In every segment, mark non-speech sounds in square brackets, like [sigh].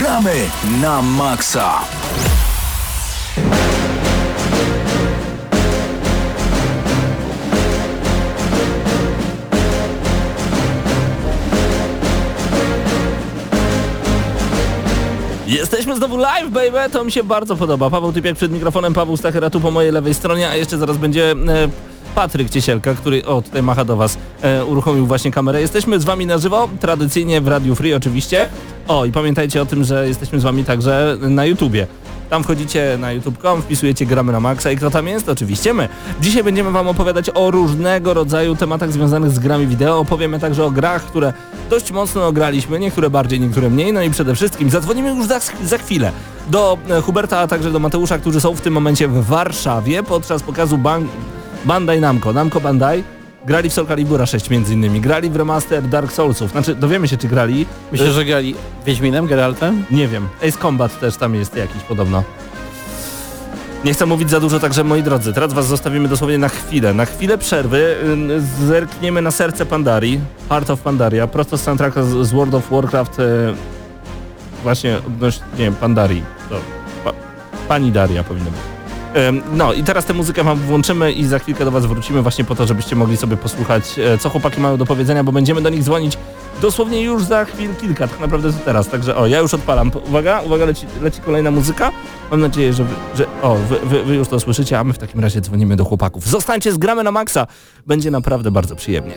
Gramy na maksa! Jesteśmy znowu live, baby! To mi się bardzo podoba. Paweł Typiak przed mikrofonem, Paweł Stachera tu po mojej lewej stronie, a jeszcze zaraz będzie e, Patryk Ciesielka, który, o tutaj macha do Was, e, uruchomił właśnie kamerę. Jesteśmy z Wami na żywo, tradycyjnie w Radio Free oczywiście. O i pamiętajcie o tym, że jesteśmy z Wami także na YouTubie. Tam wchodzicie na youtube.com, wpisujecie gramy na maksa i kto tam jest? Oczywiście my. Dzisiaj będziemy Wam opowiadać o różnego rodzaju tematach związanych z grami wideo. Opowiemy także o grach, które dość mocno ograliśmy, niektóre bardziej, niektóre mniej. No i przede wszystkim zadzwonimy już za, za chwilę do e, Huberta, a także do Mateusza, którzy są w tym momencie w Warszawie podczas pokazu Ban Bandai Namco. Namco Bandai grali w Soul Calibura 6 między innymi, grali w remaster Dark Soulsów. Znaczy, dowiemy się czy grali. Myślę, że grali Wiedźminem, Geraltem? Nie wiem. Ace Combat też tam jest jakiś podobno. Nie chcę mówić za dużo, także moi drodzy, teraz was zostawimy dosłownie na chwilę. Na chwilę przerwy y, zerkniemy na serce Pandarii, Heart of Pandaria, prosto z soundtracka z World of Warcraft, y, właśnie odnośnie, nie wiem, Pandarii. To, pa, pani Daria powinno być. No i teraz tę muzykę wam włączymy i za chwilkę do was wrócimy właśnie po to, żebyście mogli sobie posłuchać, e, co chłopaki mają do powiedzenia, bo będziemy do nich dzwonić dosłownie już za chwil kilka, tak naprawdę to teraz. Także o, ja już odpalam. Uwaga, uwaga, leci, leci kolejna muzyka. Mam nadzieję, że, wy, że o, wy, wy, wy już to słyszycie, a my w takim razie dzwonimy do chłopaków. Zostańcie z gramy na maksa. Będzie naprawdę bardzo przyjemnie.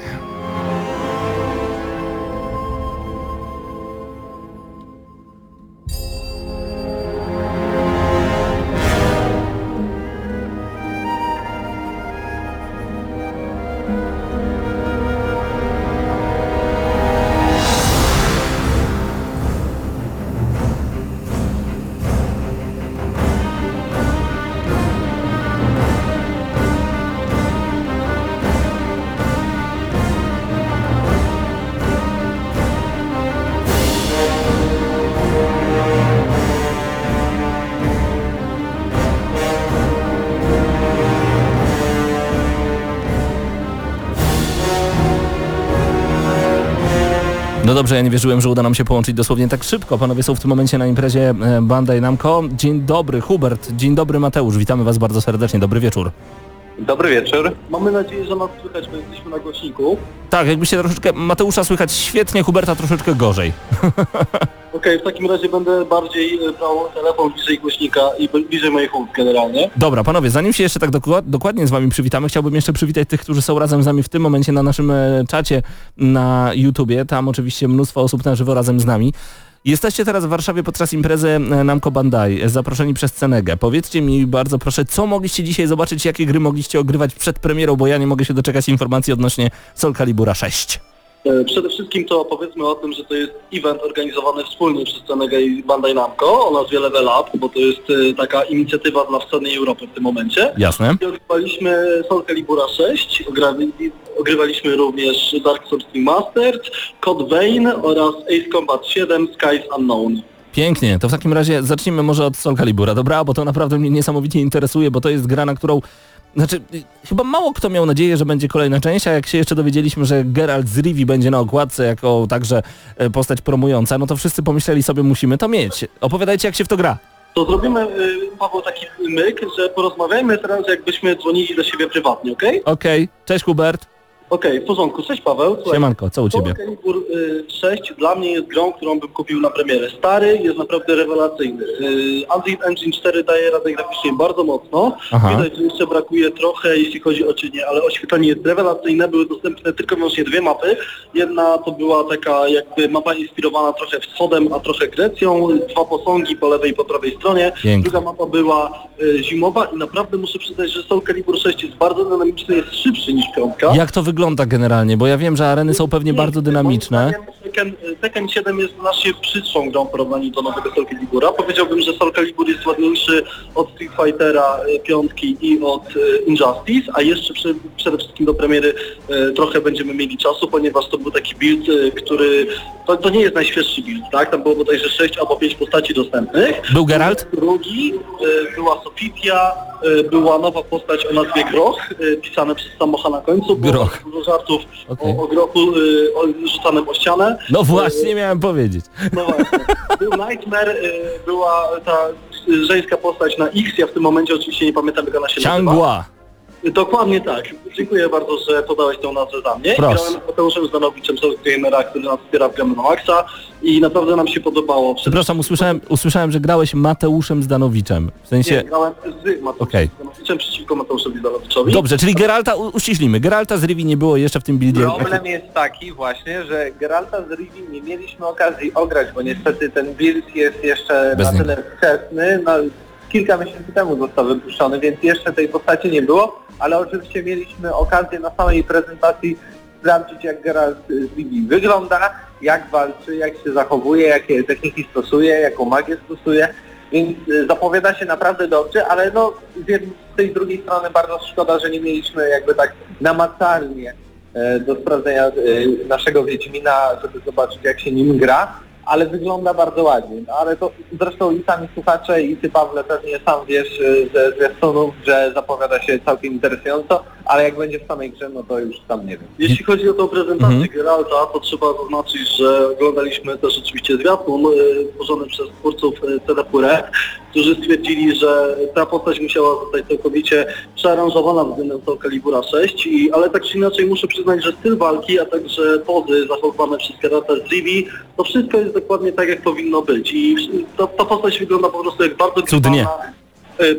No dobrze, ja nie wierzyłem, że uda nam się połączyć dosłownie tak szybko. Panowie są w tym momencie na imprezie e, Bandai Namco. Dzień dobry, Hubert. Dzień dobry, Mateusz. Witamy was bardzo serdecznie. Dobry wieczór. Dobry wieczór. Mamy nadzieję, że nas słychać, bo jesteśmy na głośniku. Tak, jakby się troszeczkę Mateusza słychać świetnie, Huberta troszeczkę gorzej. [laughs] Okej, w takim razie będę bardziej e, brał telefon bliżej głośnika i bliżej moich ust generalnie. Dobra, panowie, zanim się jeszcze tak dokład, dokładnie z wami przywitamy, chciałbym jeszcze przywitać tych, którzy są razem z nami w tym momencie na naszym e, czacie na YouTubie. Tam oczywiście mnóstwo osób na żywo razem z nami. Jesteście teraz w Warszawie podczas imprezy e, Namco Bandai, e, zaproszeni przez Cenegę. Powiedzcie mi bardzo proszę, co mogliście dzisiaj zobaczyć, jakie gry mogliście ogrywać przed premierą, bo ja nie mogę się doczekać informacji odnośnie Soul Calibura 6. E, Przede wszystkim to powiedzmy o tym, że to jest event organizowany wspólnie przez Cenegę i Bandai Namco o nazwie Level Up, bo to jest e, taka inicjatywa dla wschodniej Europy w tym momencie. Jasne? I ogrywaliśmy Soul Calibura 6, ogra- ogrywaliśmy również Dark Souls Remastered, Code Vein oraz Ace Combat 7 Skies Unknown. Pięknie, to w takim razie zacznijmy może od Soul Calibura, dobra? Bo to naprawdę mnie niesamowicie interesuje, bo to jest gra, na którą... Znaczy, y, chyba mało kto miał nadzieję, że będzie kolejna część, a jak się jeszcze dowiedzieliśmy, że Geralt z Rivi będzie na okładce jako także e, postać promująca, no to wszyscy pomyśleli sobie, musimy to mieć. Opowiadajcie, jak się w to gra. To zrobimy, y, Paweł, taki myk, że porozmawiajmy teraz, jakbyśmy dzwonili do siebie prywatnie, okej? Okej, cześć Hubert. Okej, w porządku. Cześć Paweł. Słuchaj, Siemanko, co u Soul ciebie? Calibur y, 6 dla mnie jest grą, którą bym kupił na premierę. Stary jest naprawdę rewelacyjny. Y, Unreal Engine 4 daje radę graficznie bardzo mocno. Aha. Widać, że jeszcze brakuje trochę, jeśli chodzi o czynie, ale oświetlenie jest rewelacyjne. Były dostępne tylko wyłącznie dwie mapy. Jedna to była taka jakby mapa inspirowana trochę wschodem, a trochę Grecją. Dwa posągi po lewej i po prawej stronie. Pięknie. Druga mapa była y, zimowa i naprawdę muszę przyznać, że Soul Calibur 6 jest bardzo dynamiczny, jest szybszy niż piątka. Jak to wygląda generalnie? Bo ja wiem, że areny są pewnie bardzo dynamiczne. Tekken, Tekken 7 jest znacznie brzydszą grą w porównaniu do nowego Soul Calibura. Powiedziałbym, że Soul Calibur jest ładniejszy od Street Fightera e, piątki i od e, Injustice, a jeszcze przy, przede wszystkim do premiery e, trochę będziemy mieli czasu, ponieważ to był taki build, e, który... To, to nie jest najświeższy build, tak? Tam było bodajże 6 albo 5 postaci dostępnych. Był Geralt? Drugi e, była Sofitia, e, była nowa postać o nazwie Groch, e, pisane przez Samocha na końcu. Groch. Dużo żartów Okej. o, o grochu y, o, rzucanym o ścianę. No właśnie miałem powiedzieć. No właśnie. Był Nightmare, y, była ta y, żeńska postać na X, ja w tym momencie oczywiście nie pamiętam jak ona się nazywa. Dokładnie tak. Dziękuję bardzo, że podałeś tą nazwę za mnie. Proszę. Grałem z Mateuszem Zdanowiczem, z Gamera, który nas wspiera w Gramy na Maxa i naprawdę nam się podobało. Przepraszam, usłyszałem, usłyszałem, że grałeś Mateuszem Zdanowiczem. W Nie, sensie... grałem z Mateuszem Okej. Zdanowiczem przeciwko Mateuszowi Zdanowiczowi. Dobrze, czyli Geralta uściślimy. Geralta z Rivi nie było jeszcze w tym buildzie. Problem jest taki właśnie, że Geralta z Rivi nie mieliśmy okazji ograć, bo niestety ten build jest jeszcze Bez na tyle wczesny. No, kilka miesięcy temu został wypuszczony, więc jeszcze tej postaci nie było, ale oczywiście mieliśmy okazję na samej prezentacji sprawdzić jak Geralt z Rivi wygląda, jak walczy, jak się zachowuje, jakie techniki stosuje, jaką magię stosuje. Więc y, zapowiada się naprawdę dobrze, ale no z, jednej, z tej drugiej strony bardzo szkoda, że nie mieliśmy jakby tak namacalnie e, do sprawdzenia e, naszego Wiedźmina, żeby zobaczyć jak się nim gra, ale wygląda bardzo ładnie. No, ale to zresztą i sami słuchacze i ty Pawle pewnie sam wiesz e, ze zwiastunów, że zapowiada się całkiem interesująco, ale jak będzie w samej grze, no to już sam nie wiem. Jeśli chodzi o tą prezentację Mhm. Geralta, to trzeba zaznaczyć, że oglądaliśmy też oczywiście zwiastun y, tworzony przez twórców y, CDP Red, którzy stwierdzili, że ta postać musiała zostać całkowicie przearanżowana względem Soul Calibura 6, i, ale tak czy inaczej muszę przyznać, że styl walki, a także pozy zachowane przez Geralta z Rivi, to wszystko jest dokładnie tak, jak powinno być. I ta, ta postać wygląda po prostu jak bardzo Cudnie. grzebana, e,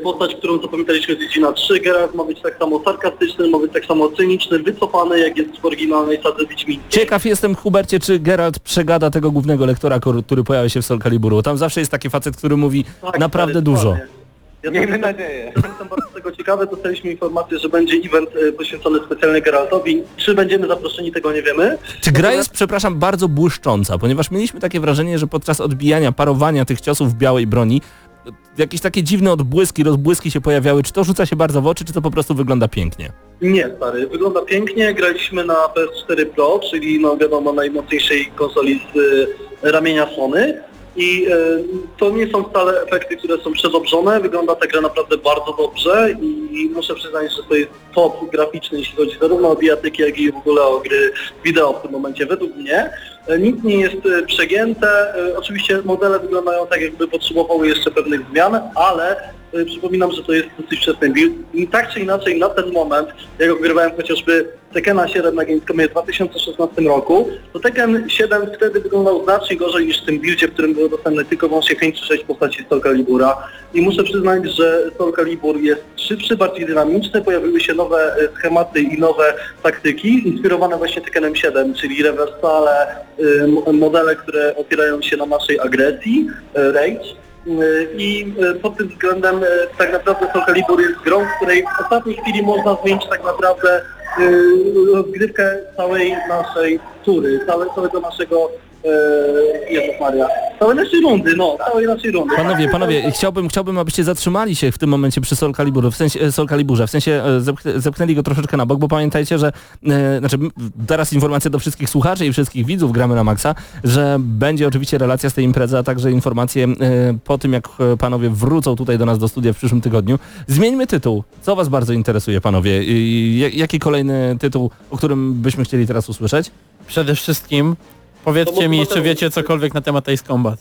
postać, którą zapamiętaliśmy z Wiedźmina 3. Geralt ma być tak samo sarkastyczny, ma być tak samo cyniczny, wycofany, jak jest w oryginalnej sadze Wiedźmin. Ciekaw jestem, Hubercie, czy Geralt przegada tego głównego lektora, który pojawia się w Soul Caliburu. Tam zawsze jest taki facet, który mówi Tak, naprawdę stary, dużo. Ja Miejmy nadzieję. Jestem bardzo tego ciekawy, dostaliśmy informację, że będzie event e, poświęcony specjalnie Geraltowi. Czy będziemy zaproszeni, tego nie wiemy. Czy gra jest, przepraszam, bardzo błyszcząca, ponieważ mieliśmy takie wrażenie, że podczas odbijania, parowania tych ciosów w białej broni e, jakieś takie dziwne odbłyski, rozbłyski się pojawiały. Czy to rzuca się bardzo w oczy, czy to po prostu wygląda pięknie? Nie, stary, wygląda pięknie. Graliśmy na PS4 Pro, czyli no wiadomo najmocniejszej konsoli z y, ramienia Sony. I y, to nie są wcale efekty, które są przedobrzone. Wygląda ta gra naprawdę bardzo dobrze i muszę przyznać, że to jest top graficzny, jeśli chodzi zarówno o bijatyki, jak i w ogóle o gry wideo w tym momencie, według mnie. E, Nic nie jest e, przegięte. E, Oczywiście modele wyglądają tak, jakby potrzebowały jeszcze pewnych zmian, ale przypominam, że to jest dosyć wczesny build. I tak czy inaczej na ten moment, jak ogrywałem chociażby Tekkena 7 na Gamescomie w 2016 roku, to Tekken 7 wtedy wyglądał znacznie gorzej niż w tym buildzie, w którym było dostępne tylko wyłącznie 5 czy 6 postaci Soul Calibura. I muszę przyznać, że Soul Calibur jest szybszy, bardziej dynamiczny, pojawiły się nowe e, schematy i nowe taktyki, inspirowane właśnie Tekkenem 7, czyli rewersale, y, modele, które opierają się na naszej agresji, y, rage. Y, I y, pod tym względem y, tak naprawdę Soul Calibur jest grą, w której w ostatniej chwili można zmienić tak naprawdę rozgrywkę całej naszej tury, całe, całego naszego Jezus Maria, całej naszej rundy, no, całej naszej rundy. Panowie, panowie, chciałbym, chciałbym, abyście zatrzymali się w tym momencie przy Soul Caliburu, w sensie e, Soul Caliburze, w sensie e, zepchnę- zepchnęli go troszeczkę na bok, bo pamiętajcie, że e, znaczy teraz informacja do wszystkich słuchaczy i wszystkich widzów gramy na Maxa, że będzie oczywiście relacja z tej imprezy, a także informacje e, po tym, jak e, panowie wrócą tutaj do nas do studia w przyszłym tygodniu. Zmieńmy tytuł. Co was bardzo interesuje, panowie? I, ja- jaki kolejny tytuł, o którym byśmy chcieli teraz usłyszeć? Przede wszystkim powiedzcie mi, czy wiecie cokolwiek na temat Ace Combat.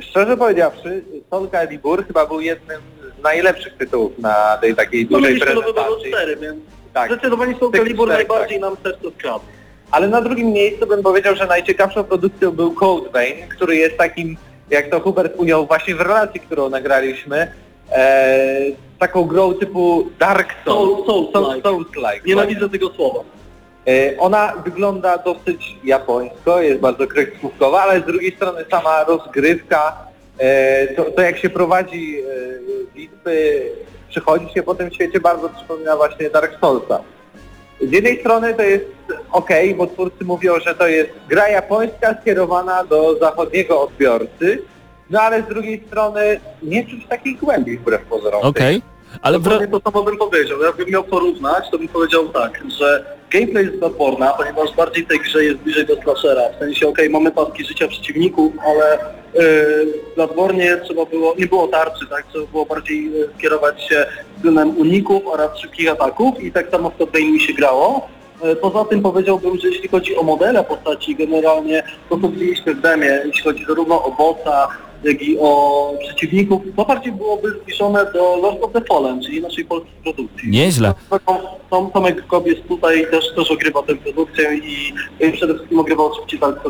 Szczerze powiedziawszy, Soul Calibur chyba był jednym z najlepszych tytułów na tej takiej No dużej prezentacji. cztery, więc Tak. zdecydowanie Soul Tych Calibur najbardziej nam serce skradł. Ale na drugim miejscu bym powiedział, że najciekawszą produkcją był Code Vein, który jest takim, jak to Hubert ujął właśnie w relacji, którą nagraliśmy, e, taką grą typu Dark Souls, Soul- Souls-like. Souls-like. Nienawidzę tego słowa. E, Ona wygląda dosyć japońsko, jest bardzo kreskówkowa, ale z drugiej strony sama rozgrywka, e, to, to jak się prowadzi e, bitwy, przychodzi się po tym świecie bardzo przypomina właśnie Dark Soulsa. Z jednej strony to jest ok, bo twórcy mówią, że to jest gra japońska skierowana do zachodniego odbiorcy, no ale z drugiej strony nie czuć takiej głębi wbrew pozorom. Okej. Ale w, ro- Dokładnie to samo bym powiedział. Jakbym miał porównać, to bym powiedział tak, że gameplay jest Bloodborne'a, ponieważ bardziej tej grze jest bliżej do slashera. W sensie, okej, mamy paski życia przeciwników, ale yy, w trzeba było, nie było tarczy, tak? Trzeba było bardziej yy, skierować się względem uników oraz szybkich ataków i tak samo w Top mi się grało. E, Poza tym powiedziałbym, że jeśli chodzi o modele postaci, generalnie to co widzieliśmy w demie, jeśli chodzi zarówno o bossa, i o przeciwników, to bardziej byłoby zbliżone do Lord of the Fallen, czyli naszej polskiej produkcji. Nieźle. Tom, Tomek Kobiec tutaj też, też ogrywa tę produkcję i, i przede wszystkim ogrywa oczywiście Dark.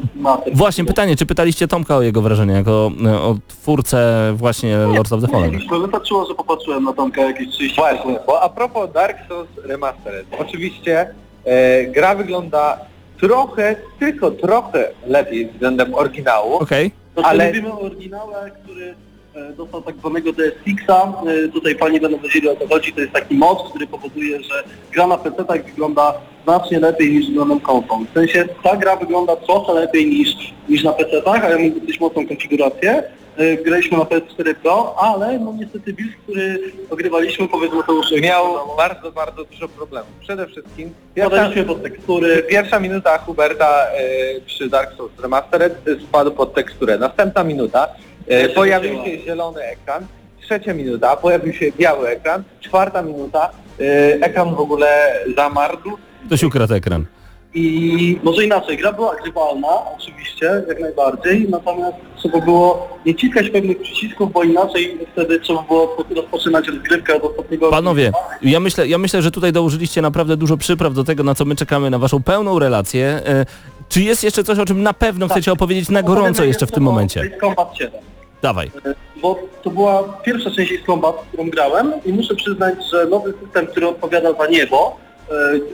Właśnie pytanie, czy pytaliście Tomka o jego wrażenie jako e, o twórcę właśnie Lords of the Fallen? Mieliśmy, Wystarczyło, że popatrzyłem na Tomka jakieś 30 Właśnie, bo a propos Dark Souls Remastered, oczywiście e, gra wygląda trochę, tylko trochę lepiej względem oryginału, Okej. Znaczy Ale- mówimy o oryginale, który e, dostał tak zwanego DSX-a. E, Tutaj pani będą wiedzieli o co chodzi. To jest taki mod, który powoduje, że gra na PC tak wygląda znacznie lepiej niż względem konsol. W sensie ta gra wygląda trochę lepiej niż, niż na PC-tach, a ja mam dosyć mocną konfigurację. E, Graliśmy na PS4 Pro, ale no niestety build, który ogrywaliśmy, powiedzmy to już miał bardzo, bardzo dużo problemów. Przede wszystkim pierwsza, Podaliśmy pod tekstury, pierwsza minuta Huberta e, przy Dark Souls Remastered e, spadł pod teksturę. Następna minuta e, pojawił się zielony ekran, trzecia minuta pojawił się biały ekran, czwarta minuta e, ekran w ogóle zamarzł Ktoś ukradł ekran. I może inaczej, gra była grywalna, oczywiście, jak najbardziej, natomiast trzeba było nie ciskać pewnych przycisków, bo inaczej wtedy trzeba było rozpoczynać rozgrywkę od ostatniego... Panowie, ja myślę, ja myślę, że tutaj dołożyliście naprawdę dużo przypraw do tego, na co my czekamy, na waszą pełną relację. E, Czy jest jeszcze coś, o czym na pewno chcecie opowiedzieć na gorąco jeszcze w tym momencie? Ace Combat 7, Dawaj. bo to była pierwsza część Combat, którą grałem i muszę przyznać, że nowy system, który odpowiada za niebo, e,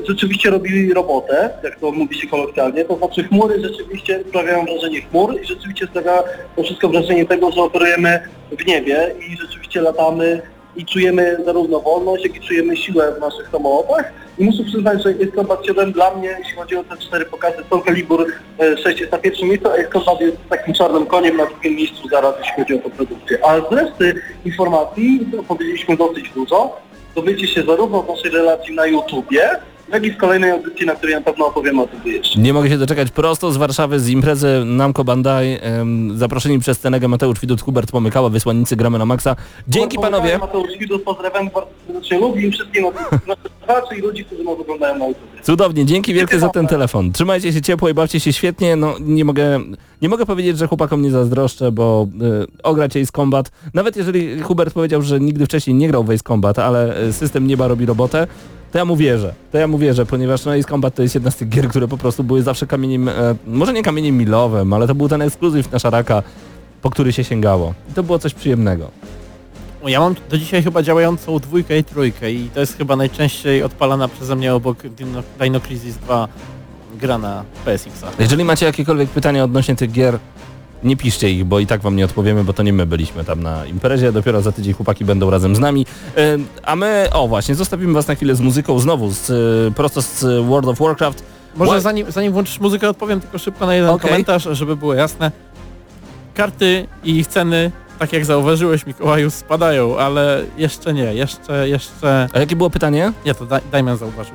rzeczywiście robi robotę, jak to mówi się kolokwialnie, to znaczy chmury rzeczywiście sprawiają wrażenie chmur i rzeczywiście sprawia to wszystko wrażenie tego, że operujemy w niebie i rzeczywiście latamy i czujemy zarówno wolność, jak i czujemy siłę w naszych samolotach. I muszę przyznać, że Ace Combat 7 dla mnie, jeśli chodzi o te cztery pokazy, Soul Calibur e, 6 jest na pierwszym miejscu, a Ace Combat jest takim czarnym koniem na drugim miejscu zaraz, jeśli chodzi o tę produkcję. A z reszty informacji to powiedzieliśmy dosyć dużo. Dowiecie się zarówno z naszej relacji na YouTubie, jak i z kolejnej audycji, na której na pewno opowiemy o tym jeszcze. Nie mogę się doczekać prosto z Warszawy, z imprezy Namco Bandai, em, zaproszeni przez Tenegę Mateusz Widut, Hubert Pomykała, wysłannicy gramy na maksa. Dzięki panowie. Mateusz Widus, pozdrawiam bardzo serdecznie ludzi i wszystkich [laughs] naszych słuchaczy i ludzi, którzy nas oglądają na YouTubie. Cudownie, dzięki wielkie za ten telefon. Trzymajcie się ciepło i bawcie się świetnie. No nie mogę, nie mogę powiedzieć, że chłopakom nie zazdroszczę, bo y, ograć Ace Combat, nawet jeżeli Hubert powiedział, że nigdy wcześniej nie grał w Ace Combat, ale y, system nieba robi robotę, to ja mu wierzę. To ja mu wierzę, ponieważ no, Ace Combat to jest jedna z tych gier, które po prostu były zawsze kamieniem, e, może nie kamieniem milowym, ale to był ten ekskluzyw na szaraka, po który się sięgało. I to było coś przyjemnego. Ja mam do dzisiaj chyba działającą dwójkę i trójkę i to jest chyba najczęściej odpalana przeze mnie obok Dino, Dino Crisis 2 gra na PSX-a. Jeżeli macie jakiekolwiek pytania odnośnie tych gier, nie piszcie ich, bo i tak wam nie odpowiemy, bo to nie my byliśmy tam na imprezie, dopiero za tydzień chłopaki będą razem z nami. E, A my, o właśnie, zostawimy was na chwilę z muzyką znowu, z, e, prosto z World of Warcraft. Może What? zanim, zanim włączysz muzykę odpowiem tylko szybko na jeden Okej. komentarz, żeby było jasne. Karty i ich ceny, tak jak zauważyłeś Mikołaju, spadają, ale jeszcze nie, jeszcze, jeszcze... A jakie było pytanie? Nie, to Dajman zauważył.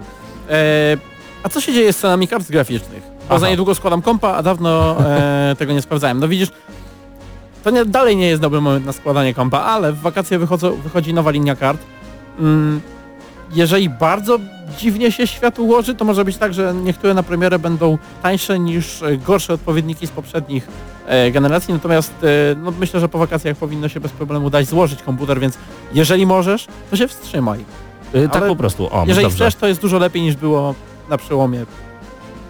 E, a co się dzieje z cenami kart graficznych? Bo Aha. za niedługo składam kompa, a dawno e, [laughs] tego nie sprawdzałem. No widzisz, to nie, dalej nie jest dobry moment na składanie kompa, ale w wakacje wychodzą, wychodzi nowa linia kart. Mm, jeżeli bardzo dziwnie się świat ułoży, to może być tak, że niektóre na premierę będą tańsze niż e, gorsze odpowiedniki z poprzednich e, generacji, natomiast e, no, myślę, że po wakacjach powinno się bez problemu dać złożyć komputer, więc jeżeli możesz, to się wstrzymaj. Tak po prostu, o, Jeżeli dobrze. chcesz, to jest dużo lepiej niż było na przełomie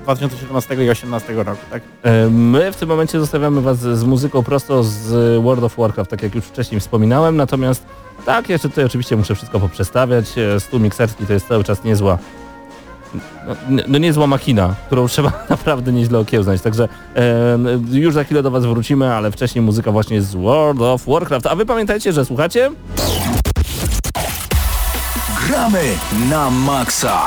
2017 i 2018 roku, tak? My w tym momencie zostawiamy was z muzyką prosto z World of Warcraft, tak jak już wcześniej wspominałem, natomiast tak, jeszcze tutaj oczywiście muszę wszystko poprzestawiać. E, Stół mikserski to jest cały czas niezła no, no niezła machina, którą [laughs] trzeba naprawdę nieźle okiełznać, także e, już za chwilę do was wrócimy, ale wcześniej muzyka właśnie z World of Warcraft, a wy pamiętajcie, że słuchacie? Gramy na maksa.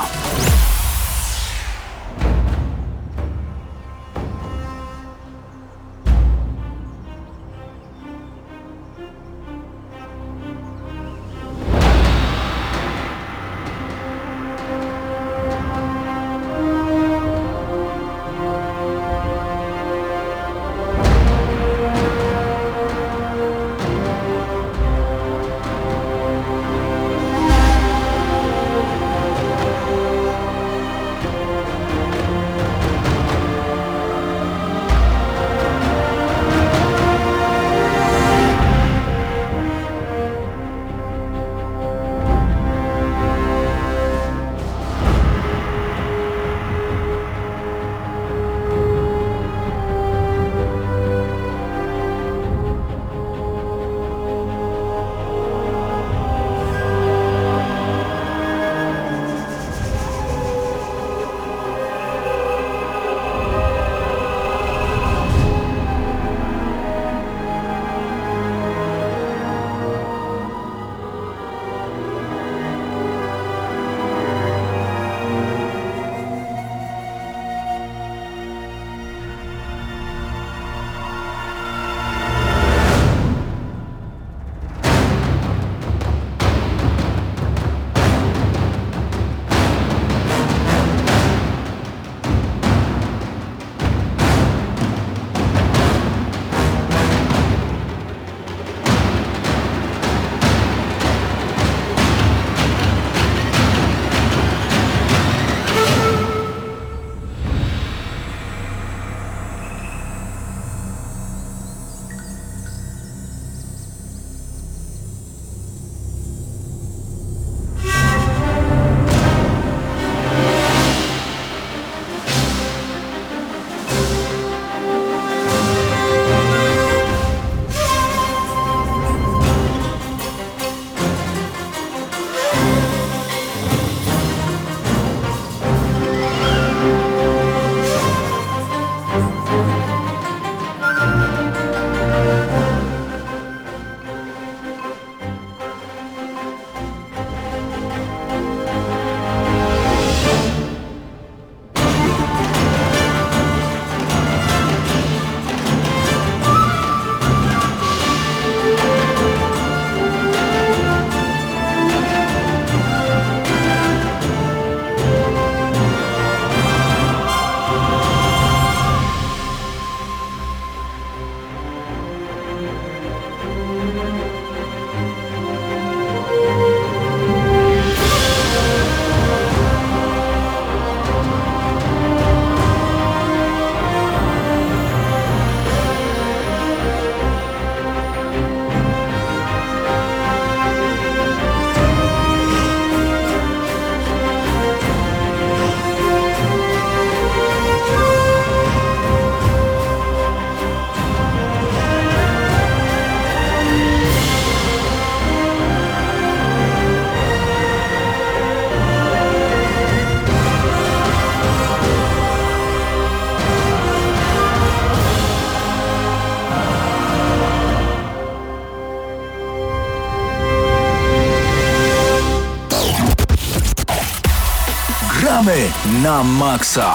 Na maksa.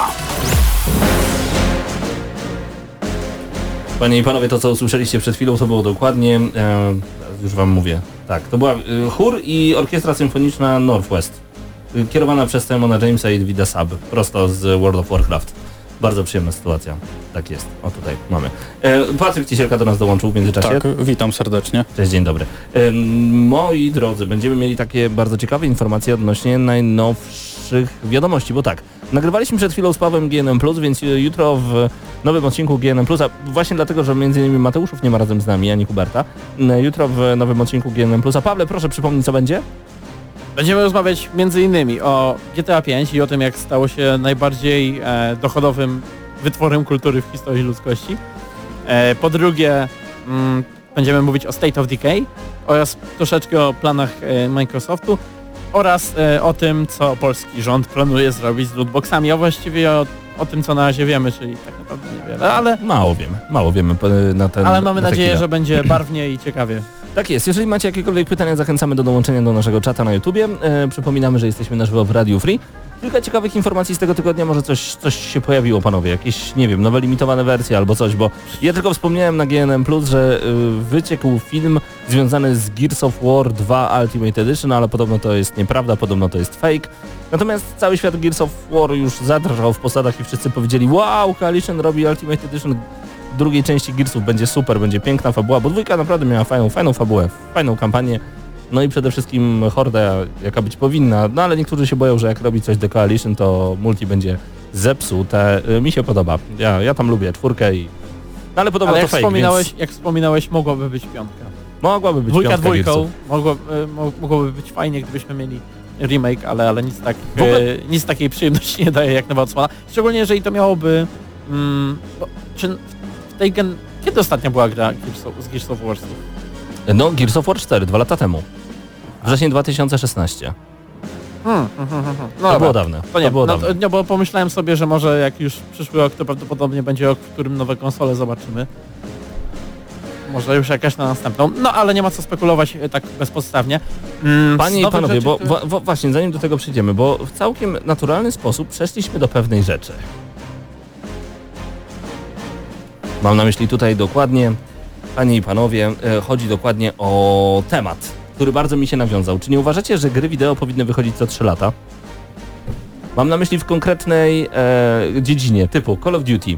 Panie i panowie, to co usłyszeliście przed chwilą, to było dokładnie, e, już wam mówię, tak, to była e, chór i orkiestra symfoniczna Northwest, e, kierowana przez Simona Jamesa i Davida Sub, prosto z World of Warcraft. Bardzo przyjemna sytuacja. Tak jest. O tutaj mamy. E, Patryk Ciesielka do nas dołączył w międzyczasie. Tak, witam serdecznie. Cześć, dzień dobry. Em, Moi drodzy, będziemy mieli takie bardzo ciekawe informacje odnośnie najnowszych wiadomości, bo tak, nagrywaliśmy przed chwilą z Pawłem GNM+, więc e, jutro w nowym odcinku GNM+, a właśnie dlatego, że między innymi Mateuszów nie ma razem z nami, ani Huberta, m, jutro w nowym odcinku GNM+, a Pawle, proszę przypomnij, co będzie? Będziemy rozmawiać między innymi o GTA 5 i o tym, jak stało się najbardziej e, dochodowym wytworem kultury w historii ludzkości. E, po drugie, mm, będziemy mówić o State of Decay oraz troszeczkę o planach e, Microsoftu oraz e, o tym, co polski rząd planuje zrobić z lootboxami, a właściwie o, o tym, co na razie wiemy, czyli tak naprawdę niewiele, ale, Mało wiemy, mało wiemy na ten ale mamy na nadzieję, chwilę. że będzie barwnie i ciekawie. [clears throat] Tak jest. Jeżeli macie jakiekolwiek pytania, zachęcamy do dołączenia do naszego czata na YouTubie. E, przypominamy, że jesteśmy na żywo w Radio Free. Kilka ciekawych informacji z tego tygodnia, może coś, coś się pojawiło, panowie, jakieś, nie wiem, nowe limitowane wersje albo coś, bo ja tylko wspomniałem na GNM+, że y, wyciekł film związany z Gears of War 2 Ultimate Edition, ale podobno to jest nieprawda, podobno to jest fake. Natomiast cały świat Gears of War już zadrżał w posadach i wszyscy powiedzieli wow, Coalition robi Ultimate Edition drugiej części Gearsów będzie super, będzie piękna fabuła, bo dwójka naprawdę miała fajną, fajną fabułę, fajną kampanię, no i przede wszystkim horda jaka być powinna, no ale niektórzy się boją, że jak robi coś The Coalition, to multi będzie zepsute. Y, Mi się podoba, ja, ja tam lubię czwórkę i... No ale podobno Ale to jak fake, wspominałeś, więc jak wspominałeś, mogłaby być piątka. mogłaby być Dwójka piątka dwójką, mogło, mo- mogłoby być fajnie, gdybyśmy mieli remake, ale, ale nic, tak, ogóle- e, nic takiej przyjemności nie daje jak nowa odsłona. Szczególnie jeżeli to miałoby... Mm, bo, czy w tej gen... Kiedy ostatnia była gra Gears of, z Gears of War? No Gears of War 4, dwa lata temu. Wrzesień 2016. Hmm, hmm, hmm, hmm. No To dobra. było dawne. To nie, było no, dawne. to, nie, bo pomyślałem sobie, że może jak już przyszły rok, to prawdopodobnie będzie rok, w którym nowe konsole zobaczymy. Może już jakaś na następną. No ale nie ma co spekulować e, tak bezpodstawnie. Mm, Panie i panowie, rzeczy, bo wa, wa, właśnie zanim do tego przejdziemy, bo w całkiem naturalny sposób przeszliśmy do pewnej rzeczy. Mam na myśli tutaj dokładnie, panie i panowie, e, chodzi dokładnie o temat, który bardzo mi się nawiązał. Czy nie uważacie, że gry wideo powinny wychodzić co 3 lata? Mam na myśli w konkretnej e, dziedzinie, typu Call of Duty,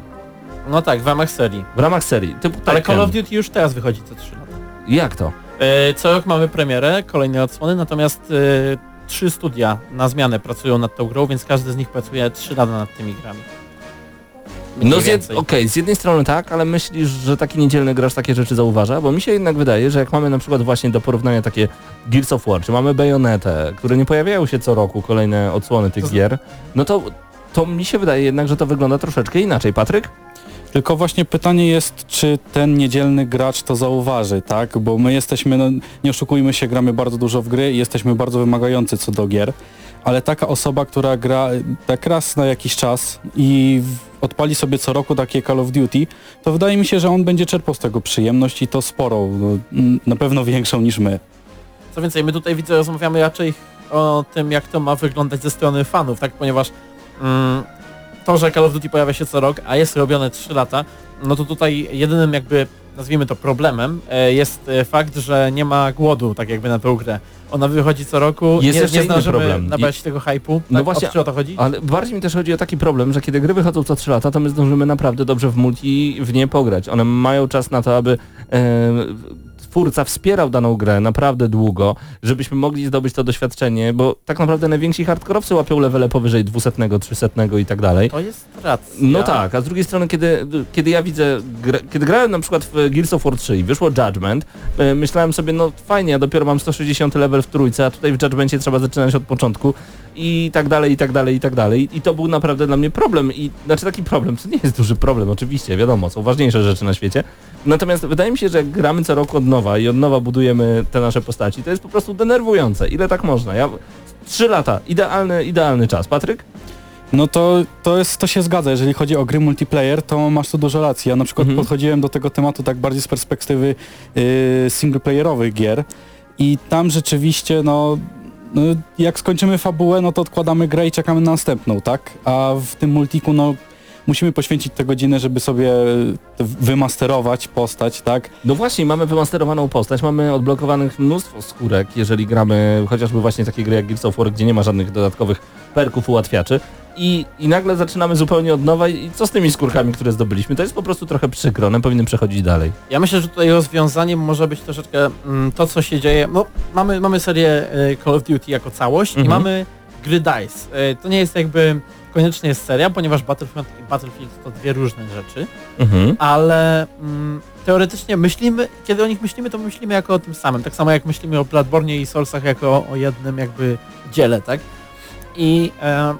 No tak, w ramach serii. w ramach serii, typu Ale. Call of Duty już teraz wychodzi co 3 lata. Jak to? E, Co rok mamy premierę, kolejne odsłony, natomiast e, trzy studia na zmianę pracują nad tą grą, więc każdy z nich pracuje 3 lata nad tymi grami. No z, jed... okej, z jednej strony tak, ale myślisz, że taki niedzielny gracz takie rzeczy zauważa? Bo mi się jednak wydaje, że jak mamy na przykład właśnie do porównania takie Gears of War, czy mamy Bayonetę, które nie pojawiają się co roku, kolejne odsłony tych To gier, no to, to mi się wydaje jednak, że to wygląda troszeczkę inaczej. Patryk? Tylko właśnie pytanie jest, czy ten niedzielny gracz to zauważy, tak? Bo my jesteśmy, no, nie oszukujmy się, gramy bardzo dużo w gry i jesteśmy bardzo wymagający co do gier, ale taka osoba, która gra tak raz na jakiś czas i odpali sobie co roku takie Call of Duty, to wydaje mi się, że on będzie czerpał z tego przyjemność i to sporo, no, na pewno większą niż my. Co więcej, my tutaj widzę, rozmawiamy raczej o tym, jak to ma wyglądać ze strony fanów, tak? Ponieważ mm, to, że Call of Duty pojawia się co rok, a jest robione 3 lata, no to tutaj jedynym jakby, nazwijmy to problemem, e, jest e, fakt, że nie ma głodu tak jakby na tą grę. Ona wychodzi co roku, Jest nie, jeszcze nie zdążymy problem. nabrać tego hype'u. No tak? właśnie, o, czy o to chodzi? Ale bardziej mi też chodzi o taki problem, że kiedy gry wychodzą co 3 lata, to my zdążymy naprawdę dobrze w multi w nie pograć. One mają czas na to, aby e, twórca wspierał daną grę naprawdę długo, żebyśmy mogli zdobyć to doświadczenie, bo tak naprawdę najwięksi hardkorowcy łapią levele powyżej 200, 300 i tak dalej. To jest racja. No tak, a z drugiej strony, kiedy, kiedy ja widzę, gra, kiedy grałem na przykład w Gears of War 3 i wyszło Judgment, e, myślałem sobie, no fajnie, ja dopiero mam 160 level w trójce, a tutaj w Judgmencie trzeba zaczynać od początku i tak dalej, i tak dalej, i tak dalej. I to był naprawdę dla mnie problem. I znaczy taki problem, to nie jest duży problem, oczywiście, wiadomo, są ważniejsze rzeczy na świecie. Natomiast wydaje mi się, że jak gramy co roku od nowa i od nowa budujemy te nasze postaci, to jest po prostu denerwujące. Ile tak można? Ja... Trzy lata, idealny, idealny czas. Patryk? No to, to, jest, to się zgadza, jeżeli chodzi o gry multiplayer, to masz tu dużo racji. Ja na przykład Mhm. podchodziłem do tego tematu tak bardziej z perspektywy yy, singleplayerowych gier i tam rzeczywiście no no, jak skończymy fabułę, no to odkładamy grę i czekamy na następną, tak? A w tym multiku, no musimy poświęcić te godziny, żeby sobie te wymasterować postać, tak? No właśnie, mamy wymasterowaną postać, mamy odblokowanych mnóstwo skórek, jeżeli gramy chociażby właśnie takie gry jak Gears of War, gdzie nie ma żadnych dodatkowych perków, ułatwiaczy. I, I nagle zaczynamy zupełnie od nowa i co z tymi skórkami, które zdobyliśmy? To jest po prostu trochę przykro, one powinny przechodzić dalej. Ja myślę, że tutaj rozwiązaniem może być troszeczkę mm, to, co się dzieje. No, mamy, mamy serię e, Call of Duty jako całość i Mhm. mamy gry DICE. E, to nie jest jakby koniecznie jest seria, ponieważ Battlefront i Battlefield to dwie różne rzeczy, Mhm. ale mm, teoretycznie myślimy, kiedy o nich myślimy, to myślimy jako o tym samym. Tak samo jak myślimy o Bloodborne i Soulsach jako o jednym jakby dziele, tak? I e,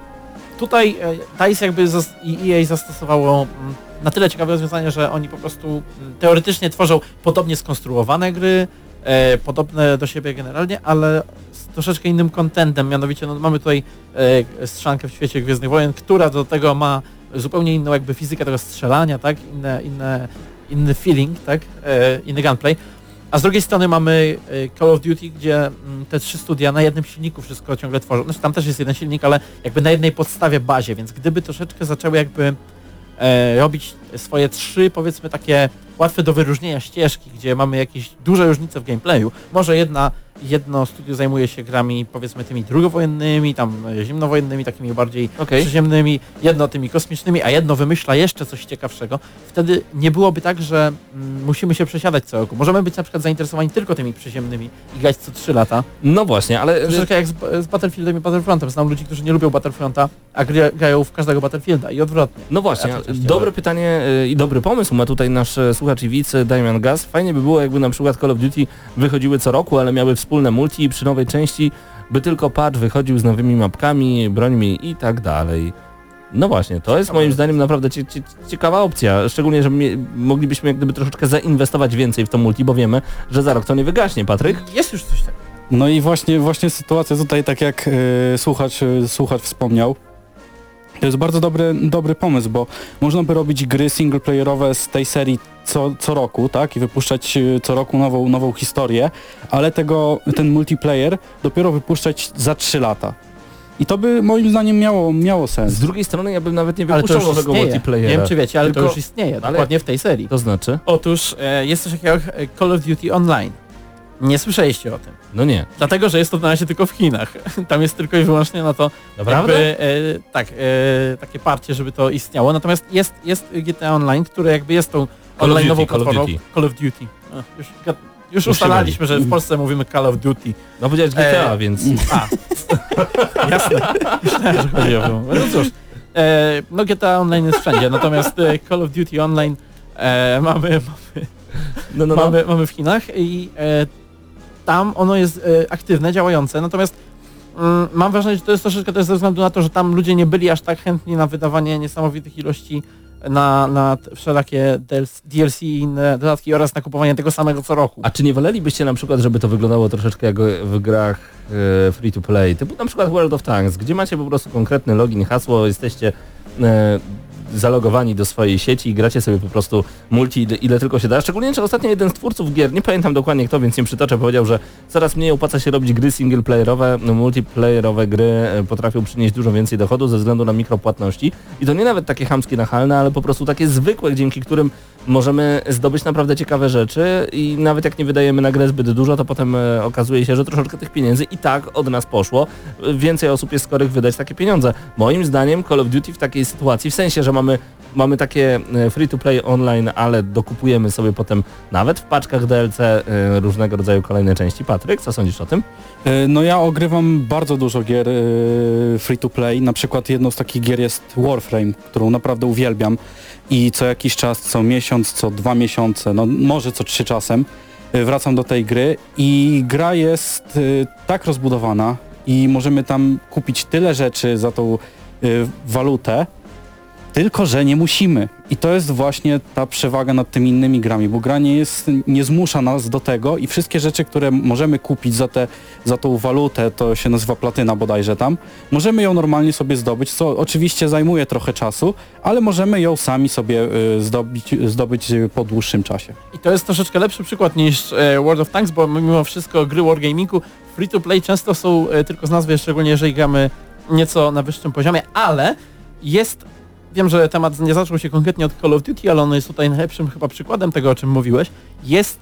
tutaj e, DICE jakby i EA zastosowało mm, na tyle ciekawe rozwiązanie, że oni po prostu mm, teoretycznie tworzą podobnie skonstruowane gry, e, podobne do siebie generalnie, ale z troszeczkę innym contentem, mianowicie no, mamy tutaj e, strzankę w świecie Gwiezdnych Wojen, która do tego ma zupełnie inną jakby fizykę tego strzelania, tak, inne, inne, inny feeling, tak, inny gunplay. A z drugiej strony mamy e, Call of Duty, gdzie mm, te trzy studia na jednym silniku wszystko ciągle tworzą. Znaczy tam też jest jeden silnik, ale jakby na jednej podstawie bazie, więc gdyby troszeczkę zaczęły jakby e, robić swoje trzy powiedzmy takie łatwe do wyróżnienia ścieżki, gdzie mamy jakieś duże różnice w gameplayu. Może jedna, jedno studio zajmuje się grami powiedzmy tymi drugowojennymi, tam e, zimnowojennymi, takimi bardziej Okej. przyziemnymi, jedno tymi kosmicznymi, a jedno wymyśla jeszcze coś ciekawszego. Wtedy nie byłoby tak, że mm, musimy się przesiadać co roku. Możemy być na przykład zainteresowani tylko tymi przyziemnymi i grać co 3 lata. No właśnie, ale... Troszeczkę jak z, z Battlefieldem i Battlefrontem. Znam ludzi, którzy nie lubią Battlefronta, a gra, grają w każdego Battlefielda i odwrotnie. No właśnie, Ja dobre pytanie y, i dobry pomysł ma tutaj nasz e, słuchacz i widz e, Damian Gaz. Fajnie by było, jakby na przykład Call of Duty wychodziły co roku, ale miały wspólne multi i przy nowej części by tylko patch wychodził z nowymi mapkami, brońmi i tak dalej. No właśnie, to jest moim zdaniem naprawdę cie, cie, ciekawa opcja, szczególnie, że mie- moglibyśmy jak gdyby troszeczkę zainwestować więcej w to multi, bo wiemy, że za rok to nie wygaśnie, Patryk. Jest już coś takiego. No i właśnie, właśnie sytuacja tutaj, tak jak e, słuchacz, e, słuchacz wspomniał, to jest bardzo dobry, dobry pomysł, bo można by robić gry singleplayerowe z tej serii co, co roku, tak? I wypuszczać e, co roku nową, nową historię, ale tego, ten multiplayer dopiero wypuszczać za 3 lata. I to by moim zdaniem miało, miało sens. Z drugiej strony ja bym nawet nie wypuszczał nowego istnieje. multiplayera. Nie wiem czy wiecie, ale Tylko- to już istnieje, ale- dokładnie w tej serii. To znaczy? Otóż e, jest coś takiego jak e, Call of Duty Online. Nie słyszeliście o tym. No nie. Dlatego, że jest to na razie tylko w Chinach. [laughs] Tam jest tylko i wyłącznie na to Naprawdę? jakby, e, tak, e, takie parcie, żeby to istniało. Natomiast jest, jest GTA Online, które jakby jest tą online'ową Duty, Call of platformą. Duty. Call of Duty. Już już ustalaliśmy, że w Polsce mówimy Call of Duty. No powiedziałeś GTA, E, więc... [laughs] A, jasne. Myślałem, że chodzi o to. No cóż, e, no GTA Online jest wszędzie, natomiast e, Call of Duty Online e, mamy, No, no, no. mamy, mamy w Chinach i e, tam ono jest e, aktywne, działające, natomiast mm, mam wrażenie, że to jest troszeczkę jest ze względu na to, że tam ludzie nie byli aż tak chętni na wydawanie niesamowitych ilości na, na wszelakie DLC DLC i inne dodatki oraz na kupowanie tego samego co roku. A czy nie wolelibyście na przykład, żeby to wyglądało troszeczkę jak w grach e, free to play, typu na przykład World of Tanks, gdzie macie po prostu konkretny login, hasło, jesteście e, zalogowani do swojej sieci i gracie sobie po prostu multi ile, ile tylko się da. Szczególnie, że ostatnio jeden z twórców gier, nie pamiętam dokładnie kto, więc nie przytoczę, powiedział, że coraz mniej opłaca się robić gry singleplayerowe, no, multiplayerowe gry e, potrafią przynieść dużo więcej dochodu ze względu na mikropłatności i to nie nawet takie chamskie, nachalne, ale po prostu takie zwykłe, dzięki którym możemy zdobyć naprawdę ciekawe rzeczy i nawet jak nie wydajemy na grę zbyt dużo, to potem e, okazuje się, że troszeczkę tych pieniędzy i tak od nas poszło. Więcej osób jest skorych wydać takie pieniądze. Moim zdaniem Call of Duty w takiej sytuacji, w sensie, że mamy, mamy takie e, free to play online, ale dokupujemy sobie potem nawet w paczkach DLC e, różnego rodzaju kolejne części. Patryk, co sądzisz o tym? No ja ogrywam bardzo dużo gier e, free to play. Na przykład jedną z takich gier jest Warframe, którą naprawdę uwielbiam i co jakiś czas, co miesiąc, co dwa miesiące, no może co trzy czasem e, wracam do tej gry i gra jest e, tak rozbudowana i możemy tam kupić tyle rzeczy za tą e, walutę, Tylko, że nie musimy. I to jest właśnie ta przewaga nad tymi innymi grami, bo gra nie, jest, nie zmusza nas do tego i wszystkie rzeczy, które możemy kupić za, te, za tą walutę, to się nazywa platyna bodajże tam, możemy ją normalnie sobie zdobyć, co oczywiście zajmuje trochę czasu, ale możemy ją sami sobie y, zdobyć, zdobyć po dłuższym czasie. I to jest troszeczkę lepszy przykład niż e, World of Tanks, bo mimo wszystko gry Wargamingu free to play często są e, tylko z nazwy, szczególnie jeżeli gramy nieco na wyższym poziomie, ale jest, wiem, że temat nie zaczął się konkretnie od Call of Duty, ale on jest tutaj najlepszym chyba przykładem tego, o czym mówiłeś, jest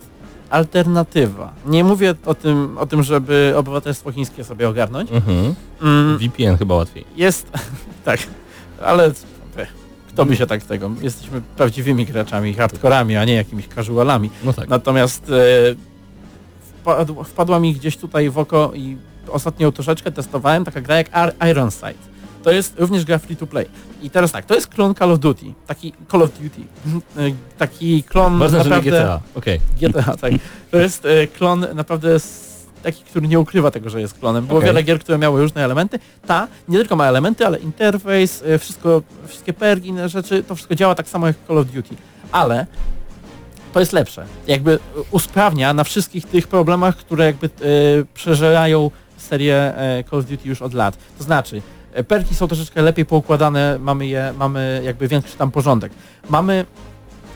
alternatywa. Nie mówię o tym, o tym żeby obywatelstwo chińskie sobie ogarnąć. Mhm. Mm, VPN chyba łatwiej. jest, [laughs] tak, ale e, kto by się tak tego, jesteśmy prawdziwymi graczami, hardkorami, a nie jakimiś casualami. No tak. Natomiast e, wpadł, wpadła mi gdzieś tutaj w oko i ostatnio troszeczkę testowałem taka gra jak Ar- Iron Sight. To jest również gra free to play. I teraz tak, to jest klon Call of Duty. Taki Call of Duty. [laughs] Taki klon nie naprawdę... GTA. Okej. [laughs] GTA, tak. To jest e, klon naprawdę taki, który nie ukrywa tego, że jest klonem. Było Okej. wiele gier, które miały różne elementy. Ta nie tylko ma elementy, ale interfejs, e, wszystko, wszystkie perki, inne rzeczy, to wszystko działa tak samo jak Call of Duty. Ale to jest lepsze. Jakby e, usprawnia na wszystkich tych problemach, które jakby e, przeżerają serię Call of Duty już od lat. To znaczy, perki są troszeczkę lepiej poukładane, mamy je, mamy jakby większy tam porządek. Mamy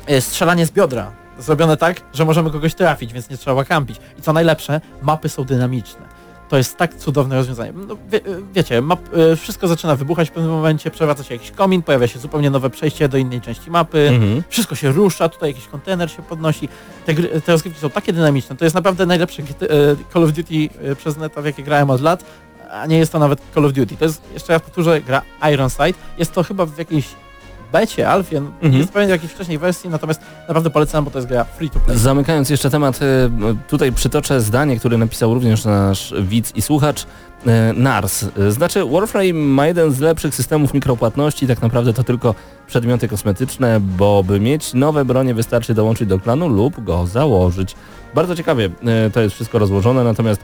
e, strzelanie z biodra. Zrobione tak, że możemy kogoś trafić, więc nie trzeba kampić. I co najlepsze, mapy są dynamiczne. To jest tak cudowne rozwiązanie. No, wie, wiecie, map, e, wszystko zaczyna wybuchać w pewnym momencie, przewraca się jakiś komin, pojawia się zupełnie nowe przejście do innej części mapy, Mhm. wszystko się rusza, tutaj jakiś kontener się podnosi. Te, gry, te rozgrywki są takie dynamiczne. To jest naprawdę najlepsze e, Call of Duty e, przez neta, w jakie grałem od lat, a nie jest to nawet Call of Duty. To jest, jeszcze raz powtórzę, gra Iron Sight. Jest to chyba w jakiejś becie, alfie, Mhm. jest pewnie w jakiejś wcześniej wersji, natomiast naprawdę polecam, bo to jest gra free to play. Zamykając jeszcze temat, e, tutaj przytoczę zdanie, które napisał również nasz widz i słuchacz. e, NARS. Znaczy Warframe ma jeden z lepszych systemów mikropłatności, tak naprawdę to tylko przedmioty kosmetyczne, bo by mieć nowe bronie wystarczy dołączyć do klanu lub go założyć. Bardzo ciekawie e, to jest wszystko rozłożone, natomiast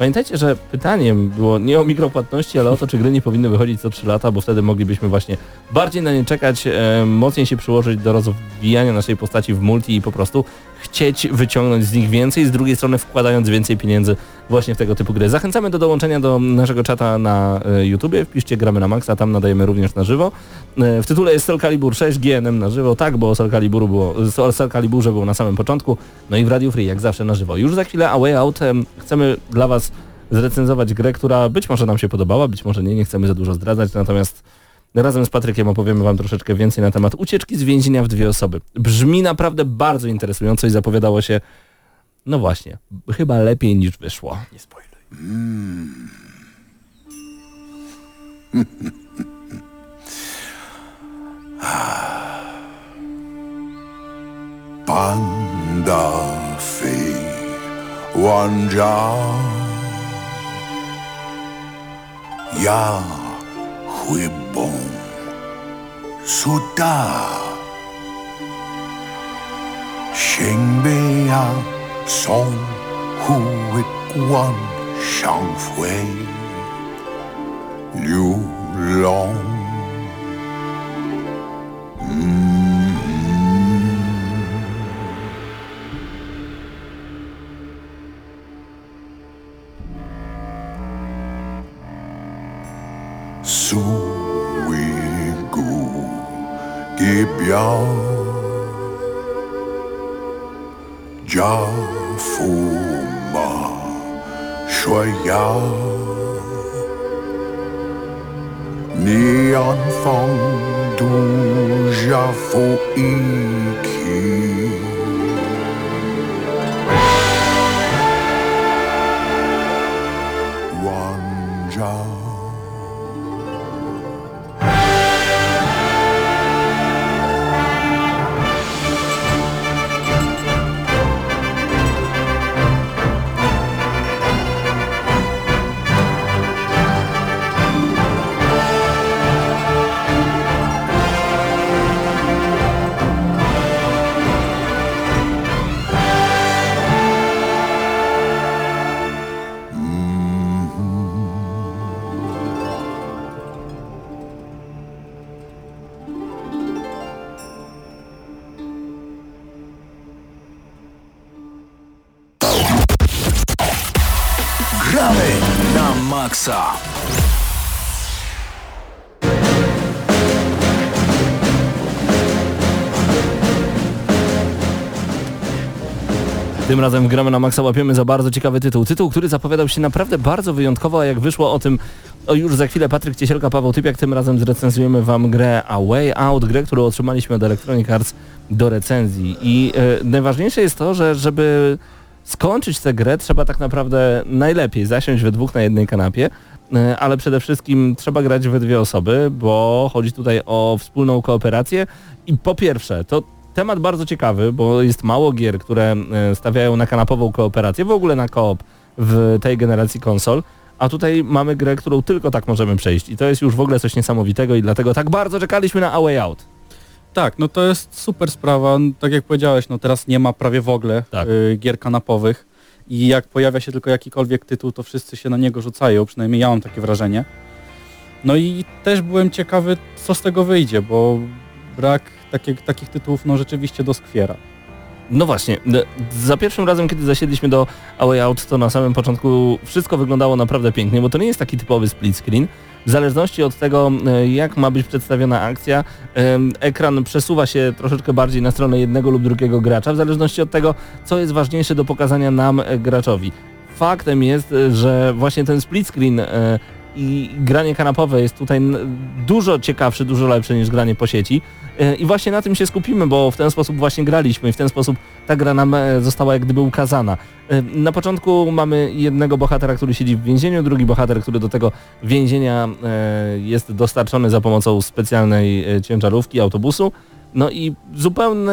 pamiętajcie, że pytaniem było nie o mikropłatności, ale o to, czy gry nie powinny wychodzić co 3 lata, bo wtedy moglibyśmy właśnie bardziej na nie czekać, e, mocniej się przyłożyć do rozwijania naszej postaci w multi i po prostu chcieć wyciągnąć z nich więcej, z drugiej strony wkładając więcej pieniędzy właśnie w tego typu gry. Zachęcamy do dołączenia do naszego czata na e, YouTubie, wpiszcie gramy na maksa, tam nadajemy również na żywo. E, w tytule jest Soul Calibur 6 GNM na żywo, tak, bo o Soul, Caliburu było, o Caliburze na samym początku, no i w Radio Free, jak zawsze na żywo. Już za chwilę A Way Out em, chcemy dla Was zrecenzować grę, która być może nam się podobała, być może nie, nie chcemy za dużo zdradzać, natomiast razem z Patrykiem opowiemy Wam troszeczkę więcej na temat ucieczki z więzienia w dwie osoby. Brzmi naprawdę bardzo interesująco i zapowiadało się, no właśnie, chyba lepiej niż wyszło. Nie spoiluj. Pandafi Wanja Ya Cui bom. Suda. Shengbei song hu guan shang fui. Liu long. Mm. Soon we go gebja Ja fuma Schwaya Ni anfang du ja fo iki Tym razem gramy na Maxa łapiemy za bardzo ciekawy tytuł. Tytuł, który zapowiadał się naprawdę bardzo wyjątkowo, a jak wyszło o tym o już za chwilę Patryk Ciesielka, Paweł Typiak, tym razem zrecenzujemy Wam grę A Way Out, grę, którą otrzymaliśmy od Electronic Arts do recenzji. I e, najważniejsze jest to, że żeby skończyć tę grę trzeba tak naprawdę najlepiej zasiąść we dwóch na jednej kanapie, e, ale przede wszystkim trzeba grać we dwie osoby, bo chodzi tutaj o wspólną kooperację i po pierwsze, to temat bardzo ciekawy, bo jest mało gier, które e, stawiają na kanapową kooperację, w ogóle na koop w tej generacji konsol, a tutaj mamy grę, którą tylko tak możemy przejść i to jest już w ogóle coś niesamowitego i dlatego tak bardzo czekaliśmy na A Way Out. Tak, no to jest super sprawa. No, Tak jak powiedziałeś, no teraz nie ma prawie w ogóle Tak. y, gier kanapowych i jak pojawia się tylko jakikolwiek tytuł, to wszyscy się na niego rzucają, przynajmniej ja mam takie wrażenie. No i też byłem ciekawy, co z tego wyjdzie, bo brak takie, takich tytułów no rzeczywiście doskwiera. No właśnie, za pierwszym razem, kiedy zasiedliśmy do A Way Out, to na samym początku wszystko wyglądało naprawdę pięknie, bo to nie jest taki typowy split screen. W zależności od tego, e, jak ma być przedstawiona akcja, ekran przesuwa się troszeczkę bardziej na stronę jednego lub drugiego gracza, w zależności od tego, co jest ważniejsze do pokazania nam, e, graczowi. Faktem jest, e, że właśnie ten split screen i granie kanapowe jest tutaj dużo ciekawsze, dużo lepsze niż granie po sieci. E, I właśnie na tym się skupimy, bo w ten sposób właśnie graliśmy i w ten sposób ta gra nam e, została jak gdyby ukazana. E, Na początku mamy jednego bohatera, który siedzi w więzieniu, drugi bohater, który do tego więzienia jest dostarczony za pomocą specjalnej ciężarówki, autobusu. No i zupełny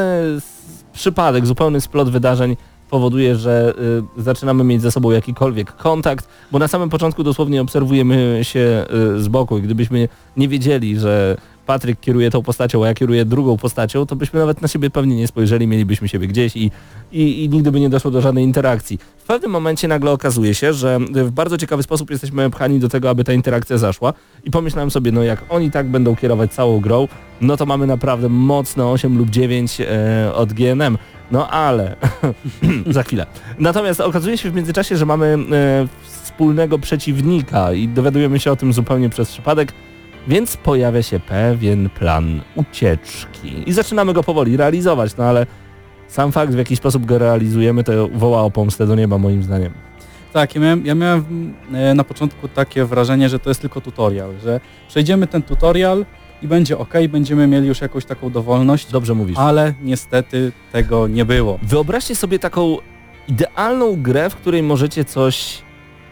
przypadek, zupełny splot wydarzeń powoduje, że y, zaczynamy mieć ze sobą jakikolwiek kontakt, bo na samym początku dosłownie obserwujemy się y, z boku i gdybyśmy nie wiedzieli, że Patryk kieruje tą postacią, a ja kieruję drugą postacią, to byśmy nawet na siebie pewnie nie spojrzeli, mielibyśmy siebie gdzieś i, i, i nigdy by nie doszło do żadnej interakcji. W pewnym momencie nagle okazuje się, że w bardzo ciekawy sposób jesteśmy pchani do tego, aby ta interakcja zaszła i pomyślałem sobie, no jak oni tak będą kierować całą grą, no to mamy naprawdę mocne 8 lub 9 e, od GNM. No ale [clears throat] za chwilę. Natomiast okazuje się w międzyczasie, że mamy e, wspólnego przeciwnika i dowiadujemy się o tym zupełnie przez przypadek, więc pojawia się pewien plan ucieczki i zaczynamy go powoli realizować, no ale sam fakt, w jaki sposób go realizujemy, to woła o pomstę do nieba moim zdaniem. Tak, ja miałem, ja miałem e, na początku takie wrażenie, że to jest tylko tutorial, że przejdziemy ten tutorial i będzie ok, będziemy mieli już jakąś taką dowolność, Dobrze mówisz. ale niestety tego nie było. Wyobraźcie sobie taką idealną grę, w której możecie coś,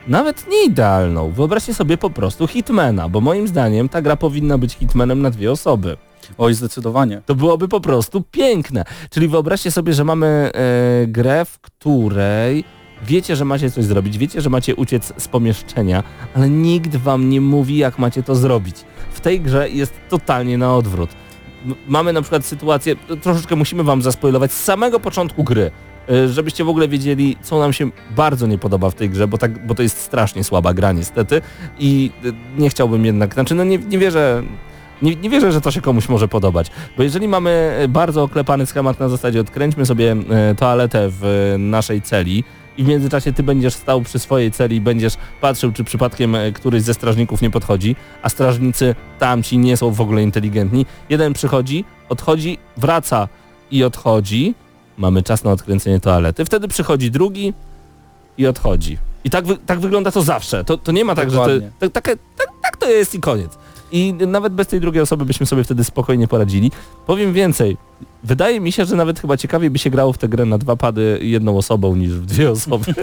nawet nie idealną, wyobraźcie sobie po prostu Hitmana, bo moim zdaniem ta gra powinna być Hitmanem na dwie osoby. Oj, zdecydowanie. To byłoby po prostu piękne. Czyli wyobraźcie sobie, że mamy e, grę, w której wiecie, że macie coś zrobić, wiecie, że macie uciec z pomieszczenia, ale nikt wam nie mówi, jak macie to zrobić. W tej grze jest totalnie na odwrót. Mamy na przykład sytuację, troszeczkę musimy wam zaspoilować z samego początku gry, e, żebyście w ogóle wiedzieli, co nam się bardzo nie podoba w tej grze, bo, tak, bo to jest strasznie słaba gra niestety i e, nie chciałbym jednak, znaczy no nie, nie wierzę, nie, nie wierzę, że to się komuś może podobać, bo jeżeli mamy e, bardzo oklepany schemat na zasadzie odkręćmy sobie toaletę w naszej celi i w międzyczasie ty będziesz stał przy swojej celi i będziesz patrzył, czy przypadkiem e, któryś ze strażników nie podchodzi, a strażnicy tamci nie są w ogóle inteligentni. Jeden przychodzi, odchodzi, wraca i odchodzi. Mamy czas na odkręcenie toalety. Wtedy przychodzi drugi i odchodzi. I tak, wy, tak wygląda to zawsze. To, to nie ma tak, że to, Dokładnie. tak, tak, tak, tak to jest i koniec. I nawet bez tej drugiej osoby byśmy sobie wtedy spokojnie poradzili. Powiem więcej. Wydaje mi się, że nawet chyba ciekawiej by się grało w tę grę na dwa pady jedną osobą niż w dwie osoby.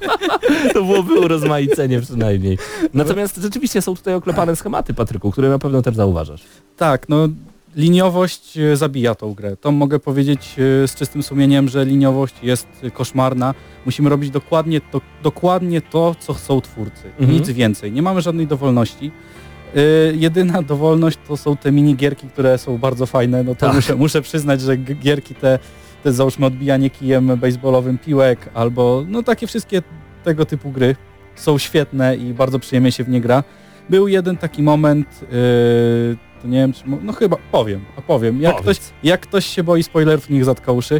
[laughs] to byłoby urozmaicenie przynajmniej. Natomiast rzeczywiście są tutaj oklepane schematy, Patryku, które na pewno też zauważasz. Tak, no liniowość e, zabija tą grę. To mogę powiedzieć e, z czystym sumieniem, że liniowość jest koszmarna. Musimy robić dokładnie to, dokładnie to co chcą twórcy. Mhm. Nic więcej. Nie mamy żadnej dowolności. E, jedyna dowolność to są te minigierki, które są bardzo fajne. No to Tak. muszę, muszę przyznać, że gierki te, te załóżmy odbijanie kijem baseballowym piłek albo no takie wszystkie tego typu gry są świetne i bardzo przyjemnie się w nie gra. Był jeden taki moment, yy, to nie wiem czy, no chyba powiem, a powiem, jak Powiedz. ktoś, jak ktoś się boi spoilerów, niech zatka uszy,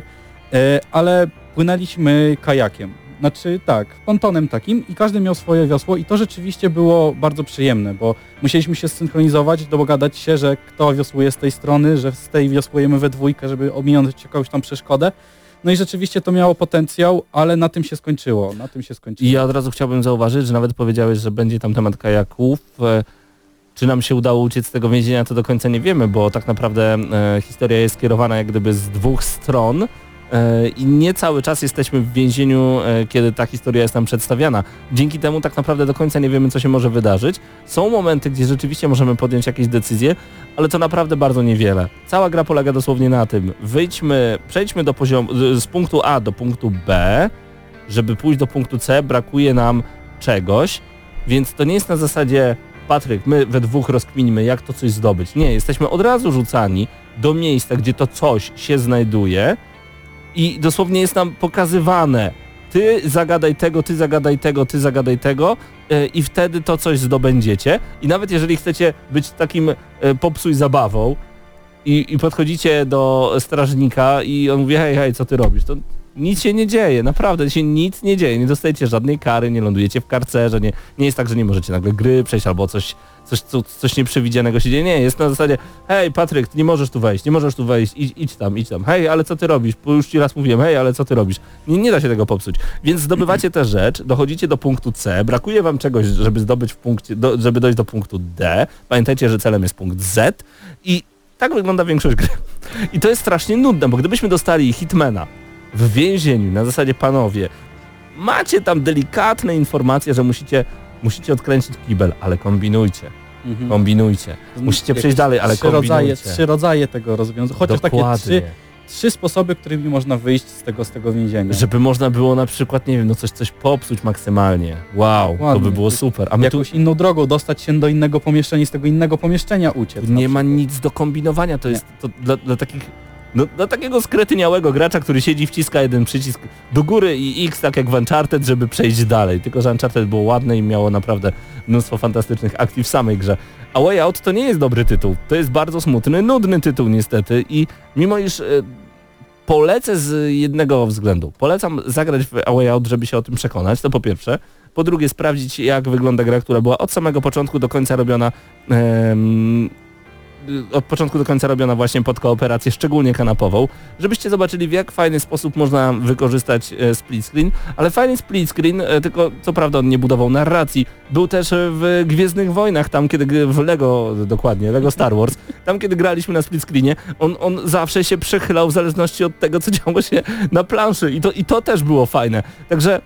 yy, ale płynęliśmy kajakiem znaczy tak, pontonem takim i każdy miał swoje wiosło i to rzeczywiście było bardzo przyjemne, bo musieliśmy się zsynchronizować, dogadać się, że kto wiosłuje z tej strony, że z tej wiosłujemy we dwójkę, żeby ominąć jakąś tam przeszkodę. No i rzeczywiście to miało potencjał, ale na tym się skończyło, na tym się skończyło. I ja od razu chciałbym zauważyć, że nawet powiedziałeś, że będzie tam temat kajaków. E, Czy nam się udało uciec z tego więzienia, to do końca nie wiemy, bo tak naprawdę e, historia jest skierowana jak gdyby z dwóch stron i nie cały czas jesteśmy w więzieniu, e, kiedy ta historia jest nam przedstawiana. Dzięki temu tak naprawdę do końca nie wiemy, co się może wydarzyć. Są momenty, gdzie rzeczywiście możemy podjąć jakieś decyzje, ale to naprawdę bardzo niewiele. Cała gra polega dosłownie na tym, wyjdźmy, przejdźmy do poziomu, z punktu A do punktu B, żeby pójść do punktu C, brakuje nam czegoś, więc to nie jest na zasadzie Patryk, my we dwóch rozkminimy, jak to coś zdobyć. Nie, jesteśmy od razu rzucani do miejsca, gdzie to coś się znajduje i dosłownie jest nam pokazywane. Ty zagadaj tego, ty zagadaj tego, ty zagadaj tego e, i wtedy to coś zdobędziecie. I nawet jeżeli chcecie być takim e, popsuj zabawą i, i podchodzicie do strażnika i on mówi hej, hej, co ty robisz? To nic się nie dzieje, naprawdę się nic nie dzieje, nie dostajecie żadnej kary, nie lądujecie w karcerze, nie, nie jest tak, że nie możecie nagle gry przejść albo coś, coś, co, coś nieprzewidzianego się dzieje, nie, jest na zasadzie hej Patryk, nie możesz tu wejść, nie możesz tu wejść, idź, idź tam, idź tam, hej, ale co ty robisz, bo już ci raz mówiłem, hej, ale co ty robisz, nie, nie da się tego popsuć, więc zdobywacie tę rzecz, dochodzicie do punktu C, brakuje wam czegoś, żeby zdobyć w punkcie, do, żeby dojść do punktu D, pamiętajcie, że celem jest punkt Z i tak wygląda większość gry. I to jest strasznie nudne, bo gdybyśmy dostali Hitmana w więzieniu, na zasadzie panowie, macie tam delikatne informacje, że musicie, musicie odkręcić kibel, ale kombinujcie, Mhm. kombinujcie. Musicie przejść dalej, ale trzy rodzaje, kombinujcie. trzy rodzaje tego rozwiązania, chociaż takie Dokładnie. trzy, trzy sposoby, którymi można wyjść z tego, z tego więzienia. Żeby można było na przykład, nie wiem, no coś, coś popsuć maksymalnie. Wow, to Ładnie. by było super. A my tu jakąś inną drogą dostać się do innego pomieszczenia i z tego innego pomieszczenia uciec. Tu nie ma nic do kombinowania, to jest to dla, dla takich no, dla takiego skretyniałego gracza, który siedzi, wciska jeden przycisk do góry i X, tak jak w Uncharted, żeby przejść dalej. Tylko, że Uncharted było ładne i miało naprawdę mnóstwo fantastycznych akcji w samej grze. A Way Out to nie jest dobry tytuł. To jest bardzo smutny, nudny tytuł niestety i mimo iż e, polecę z jednego względu. Polecam zagrać w A Way Out, żeby się o tym przekonać, to po pierwsze. Po drugie sprawdzić jak wygląda gra, która była od samego początku do końca robiona od początku do końca robiona właśnie pod kooperację, szczególnie kanapową, żebyście zobaczyli w jak fajny sposób można wykorzystać e, split screen, ale fajny split screen, e, tylko co prawda on nie budował narracji, był też e, w Gwiezdnych Wojnach, tam kiedy w Lego, dokładnie, Lego Star Wars, tam kiedy graliśmy na split screenie, on, on zawsze się przechylał w zależności od tego, co działo się na planszy. I to, i to też było fajne. Także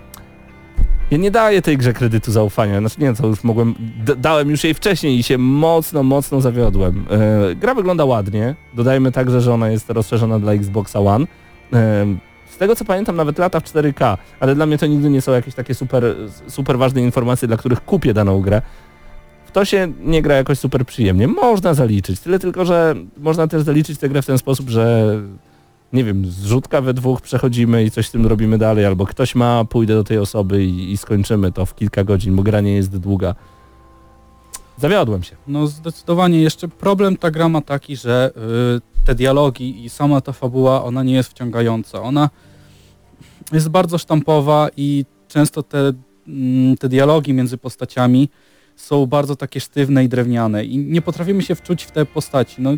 ja nie daję tej grze kredytu zaufania, znaczy nie, to już mogłem, dałem już jej wcześniej i się mocno, mocno zawiodłem. E, gra wygląda ładnie, dodajmy także, że ona jest rozszerzona dla Xboxa One. E, z tego co pamiętam nawet lata w 4K, ale dla mnie to nigdy nie są jakieś takie super, super ważne informacje, dla których kupię daną grę. W to się nie gra jakoś super przyjemnie. Można zaliczyć, tyle tylko, że można też zaliczyć tę grę w ten sposób, że nie wiem, zrzutka we dwóch przechodzimy i coś z tym robimy dalej, albo ktoś ma, pójdę do tej osoby i, i skończymy to w kilka godzin, bo gra nie jest długa. Zawiodłem się. No zdecydowanie jeszcze problem ta gra ma taki, że y, te dialogi i sama ta fabuła, ona nie jest wciągająca. Ona jest bardzo sztampowa i często te, mm, te dialogi między postaciami są bardzo takie sztywne i drewniane i nie potrafimy się wczuć w te postaci. No,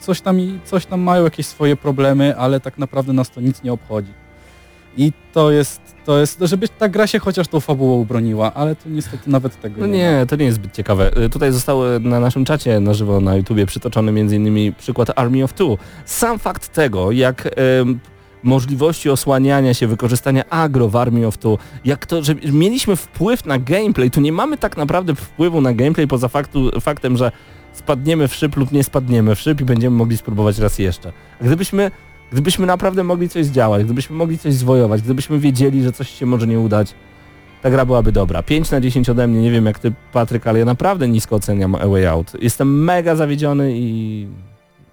coś, tam, coś tam mają jakieś swoje problemy, ale tak naprawdę nas to nic nie obchodzi. I to jest, to jest, żeby ta gra się chociaż tą fabułą broniła, ale to niestety nawet tego No nie ma. nie, to nie jest zbyt ciekawe. Y, Tutaj zostały na naszym czacie na żywo na YouTubie przytoczony m.in. przykład Army of Two. Sam fakt tego, jak em, możliwości osłaniania się, wykorzystania agro w Army of Two, jak to, że mieliśmy wpływ na gameplay, tu nie mamy tak naprawdę wpływu na gameplay poza faktu, faktem, że spadniemy w szyb lub nie spadniemy w szyb i będziemy mogli spróbować raz jeszcze. A gdybyśmy, gdybyśmy naprawdę mogli coś zdziałać, gdybyśmy mogli coś zwojować, gdybyśmy wiedzieli, że coś się może nie udać, ta gra byłaby dobra. 5 na 10 ode mnie, nie wiem jak ty Patryk, ale ja naprawdę nisko oceniam A Way Out. Jestem mega zawiedziony i,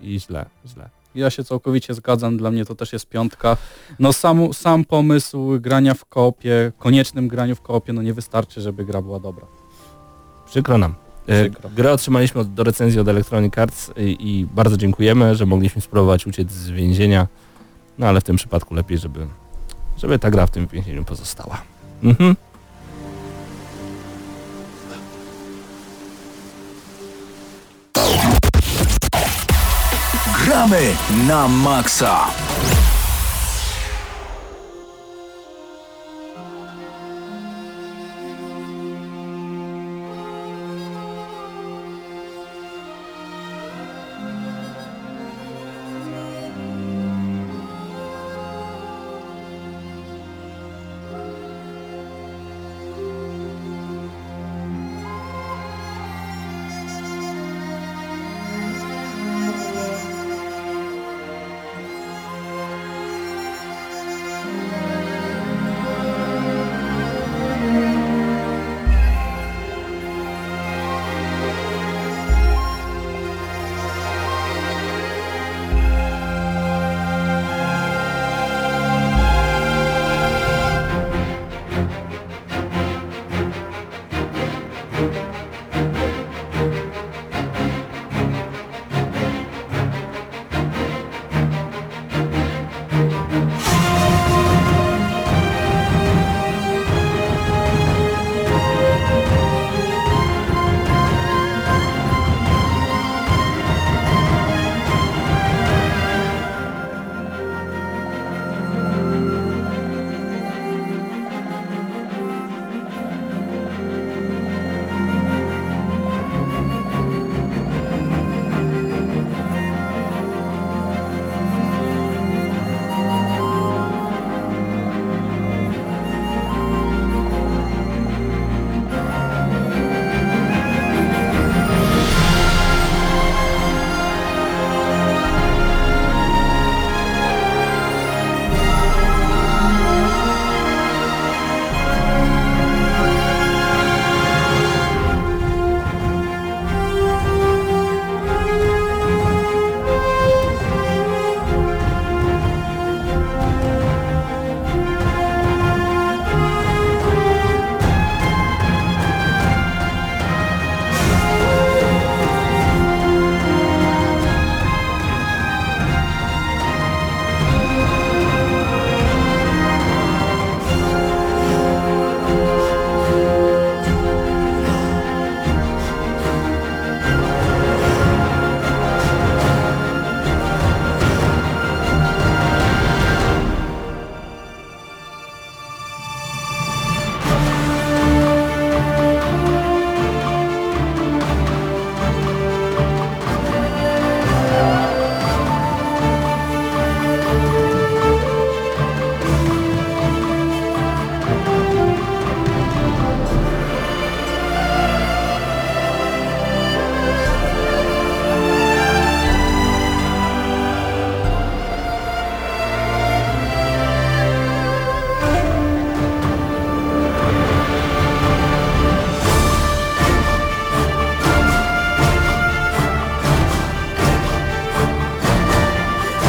i źle, źle. Ja się całkowicie zgadzam, dla mnie to też jest piątka. No sam, sam pomysł grania w koopie, koniecznym graniu w koopie, no nie wystarczy, żeby gra była dobra. Przykro nam. E, Przykro. Grę otrzymaliśmy do recenzji od Electronic Arts i, i bardzo dziękujemy, że mogliśmy spróbować uciec z więzienia. No ale w tym przypadku lepiej, żeby żeby ta gra w tym więzieniu pozostała. Mhm. Gramy na maksa.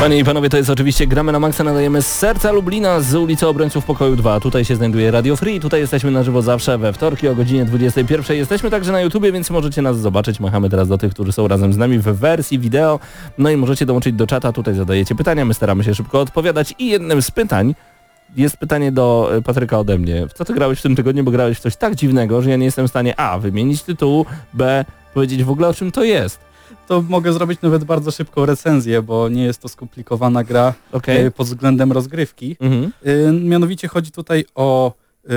Panie i panowie, to jest oczywiście Gramy na Maxa, nadajemy z serca Lublina z ulicy Obrońców Pokoju 2. Tutaj się znajduje Radio Free, tutaj jesteśmy na żywo zawsze we wtorki o godzinie 21. Jesteśmy także na YouTubie, więc możecie nas zobaczyć. Machamy teraz do tych, którzy są razem z nami w wersji wideo. No i możecie dołączyć do czata, tutaj zadajecie pytania, my staramy się szybko odpowiadać. I jednym z pytań jest pytanie do e, Patryka ode mnie. W co ty grałeś w tym tygodniu, bo grałeś w coś tak dziwnego, że ja nie jestem w stanie A. wymienić tytułu, B. powiedzieć w ogóle o czym to jest. To mogę zrobić nawet bardzo szybką recenzję, bo nie jest to skomplikowana gra Okej. e, pod względem rozgrywki. Mhm. E, Mianowicie chodzi tutaj o e,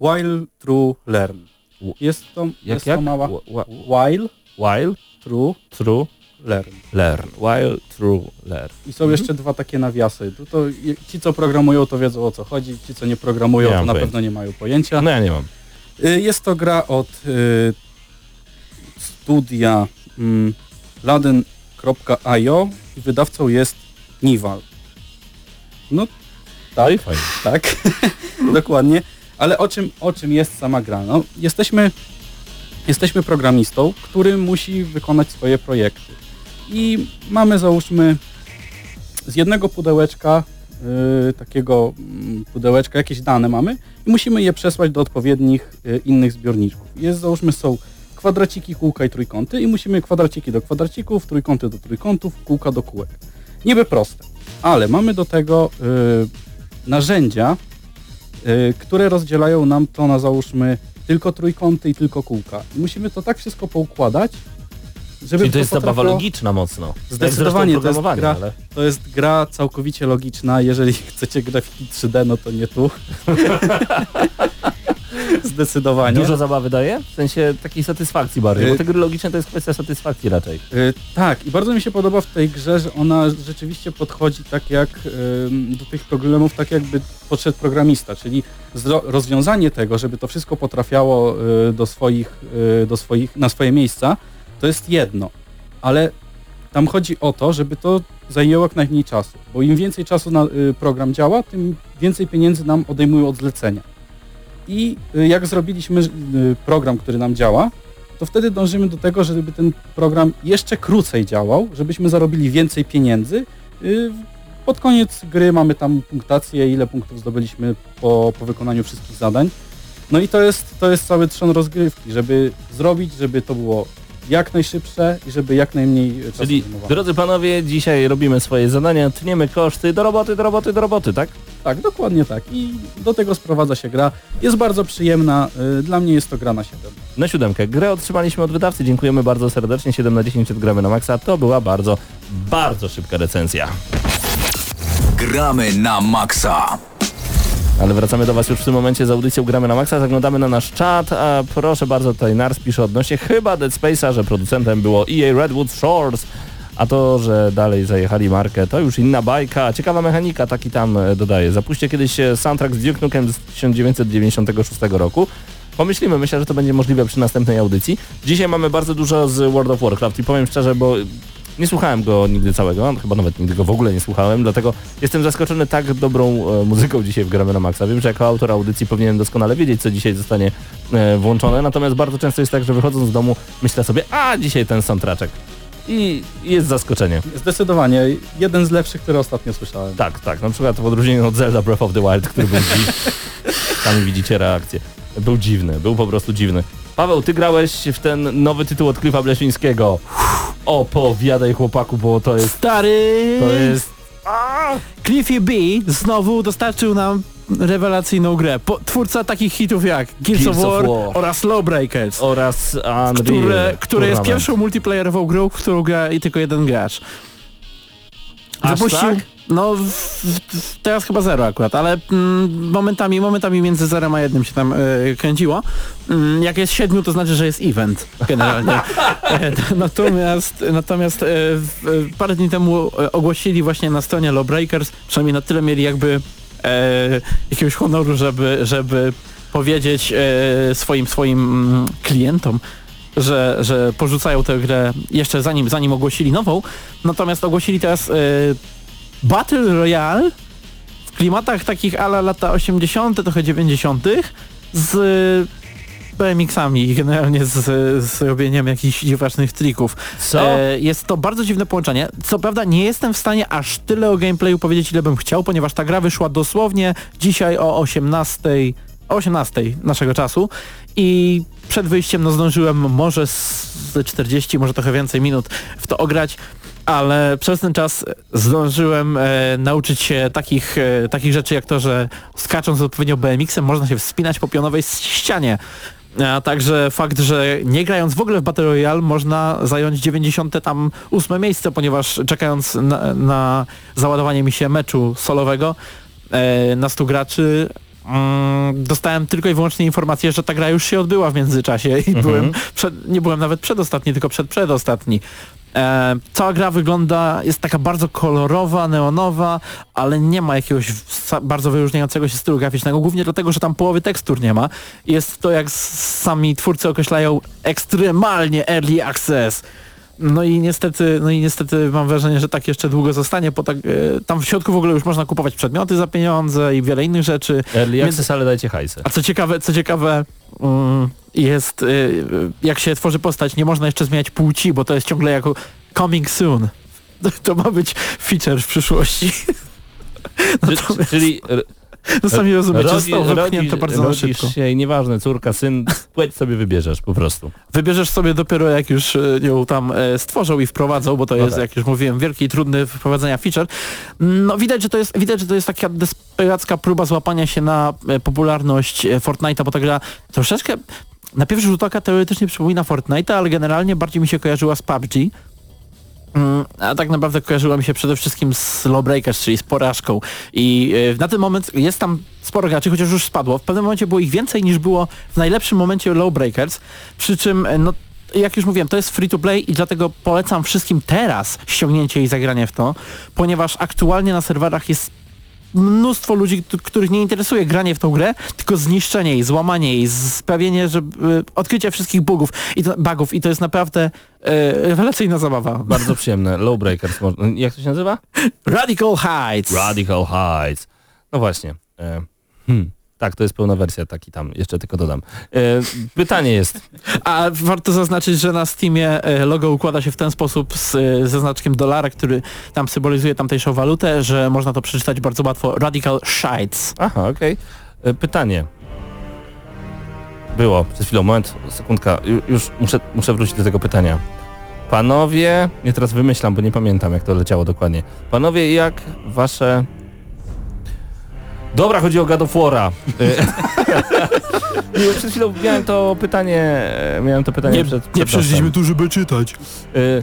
While True Learn. Jest to, Jak, jest jak? to mała... Wh- wh- While While True True Learn. Learn. While True Learn. I są jeszcze dwa takie nawiasy. To je- ci, co programują, to wiedzą o co chodzi. Ci, co nie programują, Nie to na pojęcia. pewno nie mają pojęcia. No ja nie mam. Y, Jest to gra od y, studia mm, laden.io i wydawcą jest Nival. No Tak. Fajnie. tak, [laughs] dokładnie. Ale o czym, o czym jest sama gra? No, jesteśmy, jesteśmy programistą, który musi wykonać swoje projekty. I mamy załóżmy z jednego pudełeczka, y, takiego mm, pudełeczka, jakieś dane mamy i musimy je przesłać do odpowiednich y, innych zbiorniczków. Jest załóżmy są kwadraciki, kółka i trójkąty i musimy kwadraciki do kwadracików, trójkąty do trójkątów, kółka do kółek. Niby proste, ale mamy do tego y, narzędzia, y, które rozdzielają nam to na załóżmy tylko trójkąty i tylko kółka. I musimy to tak wszystko poukładać, żeby Czyli to jest zabawa logiczna mocno. Zdecydowanie to jest gra, ale... to jest gra całkowicie logiczna. Jeżeli chcecie grafiki 3D, no to nie tu. [laughs] [laughs] Zdecydowanie. Dużo zabawy daje? W sensie takiej satysfakcji bardziej, bo Y- te gry logiczne to jest kwestia satysfakcji raczej. Y, tak, i bardzo mi się podoba w tej grze, że ona rzeczywiście podchodzi tak jak ym, do tych problemów, tak jakby podszedł programista, czyli rozwiązanie tego, żeby to wszystko potrafiało y, do swoich, y, do swoich, na swoje miejsca, to jest jedno, ale tam chodzi o to, żeby to zajęło jak najmniej czasu, bo im więcej czasu na program działa, tym więcej pieniędzy nam odejmują od zlecenia. I y, jak zrobiliśmy y, program, który nam działa, to wtedy dążymy do tego, żeby ten program jeszcze krócej działał, żebyśmy zarobili więcej pieniędzy. Y, Pod koniec gry mamy tam punktację, ile punktów zdobyliśmy po, po wykonaniu wszystkich zadań. No i to jest, to jest cały trzon rozgrywki, żeby zrobić, żeby to było jak najszybsze i żeby jak najmniej czasu Czyli, zajmowało. drodzy panowie, dzisiaj robimy swoje zadania, tniemy koszty, do roboty, do roboty, do roboty, tak? Tak, dokładnie tak. I do tego sprowadza się gra. Jest bardzo przyjemna. y, Dla mnie jest to gra na 7. Na siódemkę. Grę otrzymaliśmy od wydawcy, dziękujemy bardzo serdecznie, 7 na 10 odgramy na maksa. To była bardzo, bardzo szybka recenzja. Gramy na maksa. Ale wracamy do Was już w tym momencie z audycją Gramy na Maxa, zaglądamy na nasz czat, a proszę bardzo, tutaj Nars pisze odnośnie chyba Dead Space'a, że producentem było EA Redwood Shores, a to, że dalej zajechali markę, to już inna bajka, ciekawa mechanika, taki tam e, dodaje. Zapuśćcie kiedyś e, soundtrack z Duke Nukem z 1996 roku. Pomyślimy, myślę, że to będzie możliwe przy następnej audycji. Dzisiaj mamy bardzo dużo z World of Warcraft i powiem szczerze, bo nie słuchałem go nigdy całego, chyba nawet nigdy go w ogóle nie słuchałem, dlatego jestem zaskoczony tak dobrą e, muzyką dzisiaj w Gramy na Maxa. Wiem, że jako autor audycji powinienem doskonale wiedzieć, co dzisiaj zostanie włączone, natomiast bardzo często jest tak, że wychodząc z domu myślę sobie, a dzisiaj ten soundtraczek. I jest zaskoczenie. Zdecydowanie. Jeden z lepszych, który ostatnio słyszałem. Tak, tak, na przykład w odróżnieniu od Zelda Breath of the Wild, który był dziwny. [laughs] Sami widzicie reakcję. Był dziwny, był po prostu dziwny. Paweł, ty grałeś w ten nowy tytuł od Cliffa Blesińskiego. Opowiadaj chłopaku, bo to jest... Stary! To jest... Cliffy B znowu dostarczył nam rewelacyjną grę. Po, twórca takich hitów jak Gears, Gears of, of War War. oraz Lawbreakers, oraz Unreal. które, które jest pierwszą multiplayerową grą, w którą gra i tylko jeden gracz. Aż tak? No, w, w, teraz chyba zero akurat, ale mm, momentami, momentami między zerem a jednym się tam y, kręciło. Mm, jak jest siedmiu, to znaczy, że jest event generalnie. [laughs] E, natomiast natomiast e, parę dni temu ogłosili właśnie na stronie Lawbreakers, przynajmniej na tyle mieli jakby e, jakiegoś honoru, żeby, żeby powiedzieć e, swoim swoim mm, klientom, że, że porzucają tę grę jeszcze zanim, zanim ogłosili nową. Natomiast ogłosili teraz e, Battle Royale w klimatach takich ala lata 80., trochę 90. z BMX-ami i generalnie z, z robieniem jakichś dziwacznych trików. Co? E, jest to bardzo dziwne połączenie. Co prawda nie jestem w stanie aż tyle o gameplayu powiedzieć, ile bym chciał, ponieważ ta gra wyszła dosłownie dzisiaj o 18, o 18 naszego czasu i przed wyjściem no zdążyłem może z 40, może trochę więcej minut w to ograć, ale przez ten czas zdążyłem e, nauczyć się takich, e, takich rzeczy jak to, że skacząc odpowiednio BMX-em można się wspinać po pionowej ścianie. A także fakt, że nie grając w ogóle w Battle Royale można zająć 90 tam miejsce, ponieważ czekając na, na załadowanie mi się meczu solowego e, na 100 graczy mm, dostałem tylko i wyłącznie informację, że ta gra już się odbyła w międzyczasie i byłem przed, nie byłem nawet przedostatni, tylko przed przedostatni. E, cała gra wygląda, jest taka bardzo kolorowa, neonowa, ale nie ma jakiegoś bardzo wyróżniającego się stylu graficznego, głównie dlatego, że tam połowy tekstur nie ma. Jest to, jak sami twórcy określają, ekstremalnie early access. No i niestety, no i niestety mam wrażenie, że tak jeszcze długo zostanie, bo tak, e, tam w środku w ogóle już można kupować przedmioty za pieniądze i wiele innych rzeczy. Early Więc- ale dajcie hajsę. A co ciekawe, co ciekawe mm, jest, y, jak się tworzy postać, nie można jeszcze zmieniać płci, bo to jest ciągle jako coming soon. [laughs] To ma być feature w przyszłości. [laughs] Czy, czy- czyli No sami rozumiecie, Rodzi- zostało wypchnięte rodzisz- bardzo na rodzisz szybko. się i nieważne, córka, syn, płeć sobie wybierzesz po prostu. Wybierzesz sobie dopiero jak już e, ją tam e, stworzą i wprowadzą, bo to No jest, tak. jak już mówiłem, wielki i trudny wprowadzenia feature. No widać, że to jest, widać, że to jest taka desperacka próba złapania się na e, popularność e, Fortnite'a, bo ta gra troszeczkę na pierwszy rzut oka teoretycznie przypomina Fortnite'a, ale generalnie bardziej mi się kojarzyła z PUBG. Mm, A tak naprawdę kojarzyła mi się przede wszystkim z Lawbreakers, czyli z porażką. I e, na ten moment jest tam sporo graczy, chociaż już spadło. W pewnym momencie było ich więcej niż było w najlepszym momencie Lawbreakers. Przy czym, e, no, jak już mówiłem, to jest free to play i dlatego polecam wszystkim teraz ściągnięcie i zagranie w to, ponieważ aktualnie na serwerach jest mnóstwo ludzi, których nie interesuje granie w tą grę, tylko zniszczenie jej, złamanie jej, sprawienie, że y, odkrycie wszystkich bugów i to, bugów i to jest naprawdę y, rewelacyjna zabawa. Bardzo przyjemne. Lowbreakers. Jak to się nazywa? Radical Heights. Radical Heights. No właśnie. E, hmm. Tak, to jest pełna wersja, taki tam, jeszcze tylko dodam. E, pytanie jest, A warto zaznaczyć, że na Steamie e, logo układa się w ten sposób z, e, ze znaczkiem dolara, który tam symbolizuje tamtejszą walutę, że można to przeczytać bardzo łatwo. Radical Shites. aha, okej. E, Pytanie. Było, przed chwilą, moment, sekundka, Ju- już muszę, muszę wrócić do tego pytania. Panowie, nie teraz wymyślam, bo nie pamiętam jak to leciało dokładnie. Panowie, jak wasze... Dobra, chodzi o God of War'a. E, [laughs] nie, przed chwilą miałem to pytanie, e, miałem to pytanie Nie, przed, nie przed przyszliśmy nosem. tu, żeby czytać. Y,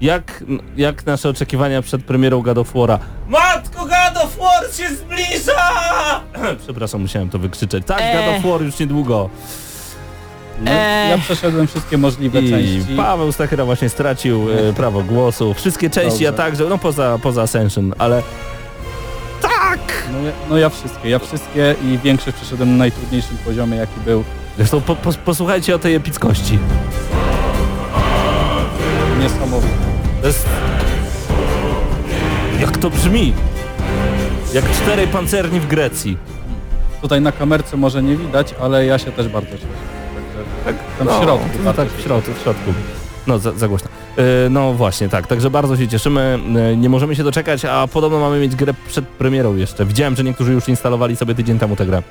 Jak, jak nasze oczekiwania przed premierą God of War'a? Matko, God of War się zbliża! [clears throat] Przepraszam, musiałem to wykrzyczeć. Tak, Eee. God of War już niedługo. No, Eee. Ja przeszedłem wszystkie możliwe I części. Paweł Stachera właśnie stracił e, prawo głosu. Wszystkie części, Dobrze. a także, no poza, poza Ascension, ale No, ja, no ja wszystkie, ja wszystkie i większość przeszedłem na najtrudniejszym poziomie jaki był. zresztą po, po, posłuchajcie o tej epickości. Niesamowity. To jest... Jak to brzmi? Jak czterej pancerni w Grecji. Tutaj na kamerce może nie widać, ale ja się też bardzo cieszę. Także tam w środku. No tak, w środku, w środku. No za, za głośno. Yy, no właśnie, tak. Także bardzo się cieszymy. Yy, nie możemy się doczekać, a podobno mamy mieć grę przed premierą jeszcze. Widziałem, że niektórzy już instalowali sobie tydzień temu tę grę.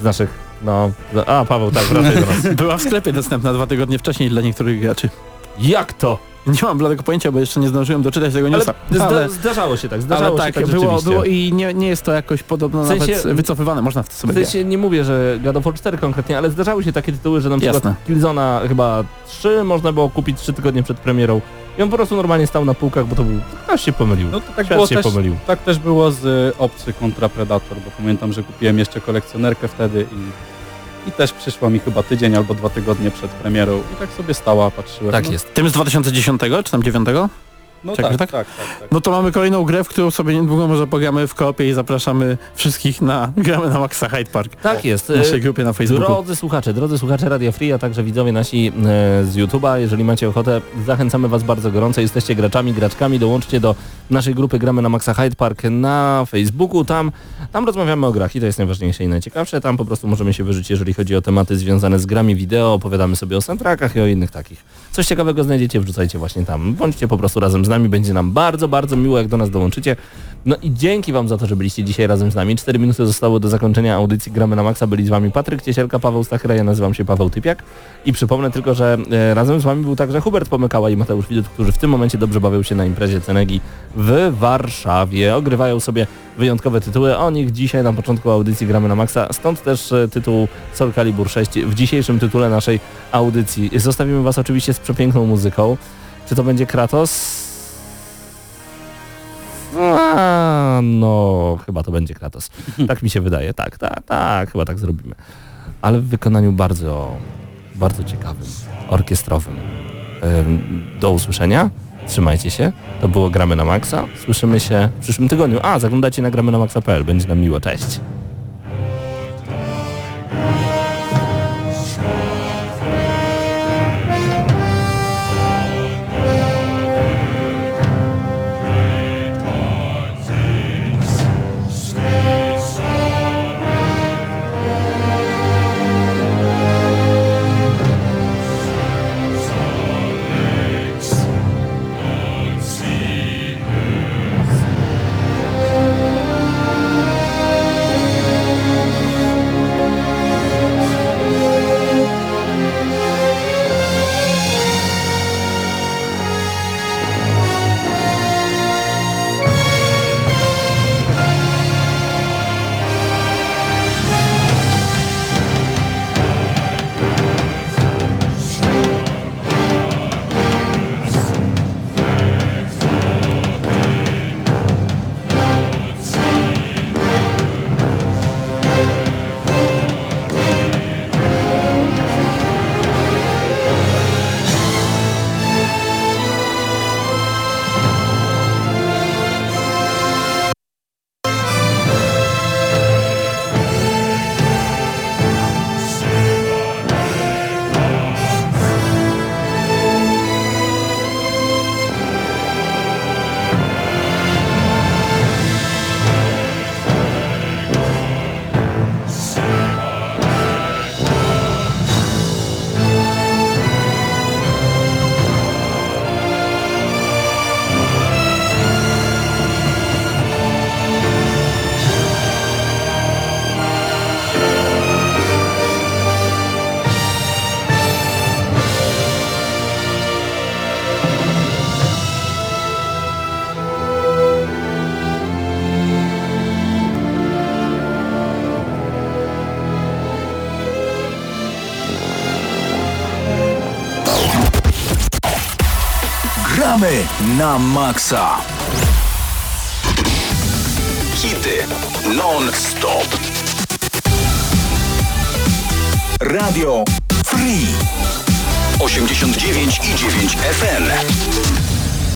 Z naszych, no... A, Paweł, tak, wracaj do nas. [laughs] Była w sklepie dostępna dwa tygodnie wcześniej dla niektórych graczy. Jak to? Nie mam bladego pojęcia, bo jeszcze nie zdążyłem doczytać tego Ale, newsa. zda, Ale, zdarzało się tak, ale zdarzało tak, się tak było, rzeczywiście. było i nie, nie jest to jakoś podobno W sensie- nawet wycofywane, można w to sobie W sensie nie mówię, że God of War 4 konkretnie, ale zdarzały się takie tytuły, że na przykład Jasne. Killzona chyba 3 można było kupić 3 tygodnie przed premierą i on po prostu normalnie stał na półkach, bo to był... Ktoś się pomylił. No to tak było, się też, pomylił. tak też było z y, Obcy kontra Predator, bo pamiętam, że kupiłem jeszcze kolekcjonerkę wtedy i, i też przyszła mi chyba tydzień albo dwa tygodnie przed premierą i tak sobie stała, patrzyłem. Tak no, jest. Tym z 2010 czy tam 9? No tak, tak? tak, tak, tak. No to mamy kolejną grę, w którą sobie niedługo może pogramy w koopie i zapraszamy wszystkich na [laughs] gramy na Maxa Hyde Park. Tak jest. W naszej grupie na Facebooku. Drodzy słuchacze, drodzy słuchacze Radia Free, a także widzowie nasi e, z YouTube'a, jeżeli macie ochotę, zachęcamy Was bardzo gorąco. Jesteście graczami, graczkami, dołączcie do naszej grupy Gramy na Maxa Hyde Park na Facebooku. Tam, tam rozmawiamy o grach i to jest najważniejsze i najciekawsze. Tam po prostu możemy się wyżyć, jeżeli chodzi o tematy związane z grami wideo, opowiadamy sobie o soundtrackach i o innych takich. Coś ciekawego znajdziecie, wrzucajcie właśnie tam. Bądźcie po prostu razem z nami, będzie nam bardzo, bardzo miło, jak do nas dołączycie. No i dzięki Wam za to, że byliście dzisiaj razem z nami. Cztery minuty zostały do zakończenia audycji Gramy na Maxa. Byli z Wami Patryk Ciesielka, Paweł Stachera, ja nazywam się Paweł Typiak. I przypomnę tylko, że e, razem z Wami był także Hubert Pomykała i Mateusz Widut, którzy w tym momencie dobrze bawią się na imprezie Cenegi w Warszawie. Ogrywają sobie wyjątkowe tytuły. O nich dzisiaj na początku audycji Gramy na Maxa. Stąd też e, tytuł Soul Calibur 6 w dzisiejszym tytule naszej audycji. Zostawimy Was oczywiście z przepiękną muzyką. Czy to będzie Kratos? A, no, chyba to będzie Kratos. [laughs] Tak mi się wydaje. Tak, tak, tak, chyba tak zrobimy. Ale w wykonaniu bardzo, bardzo ciekawym, orkiestrowym. Ym, Do usłyszenia. Trzymajcie się. To było Gramy na Maxa. Słyszymy się w przyszłym tygodniu. A, zaglądajcie na gramy na maxa.pl. Będzie nam miło. Cześć. Na maksa. Hity non-stop. Radio Free. 89 i 9 FM.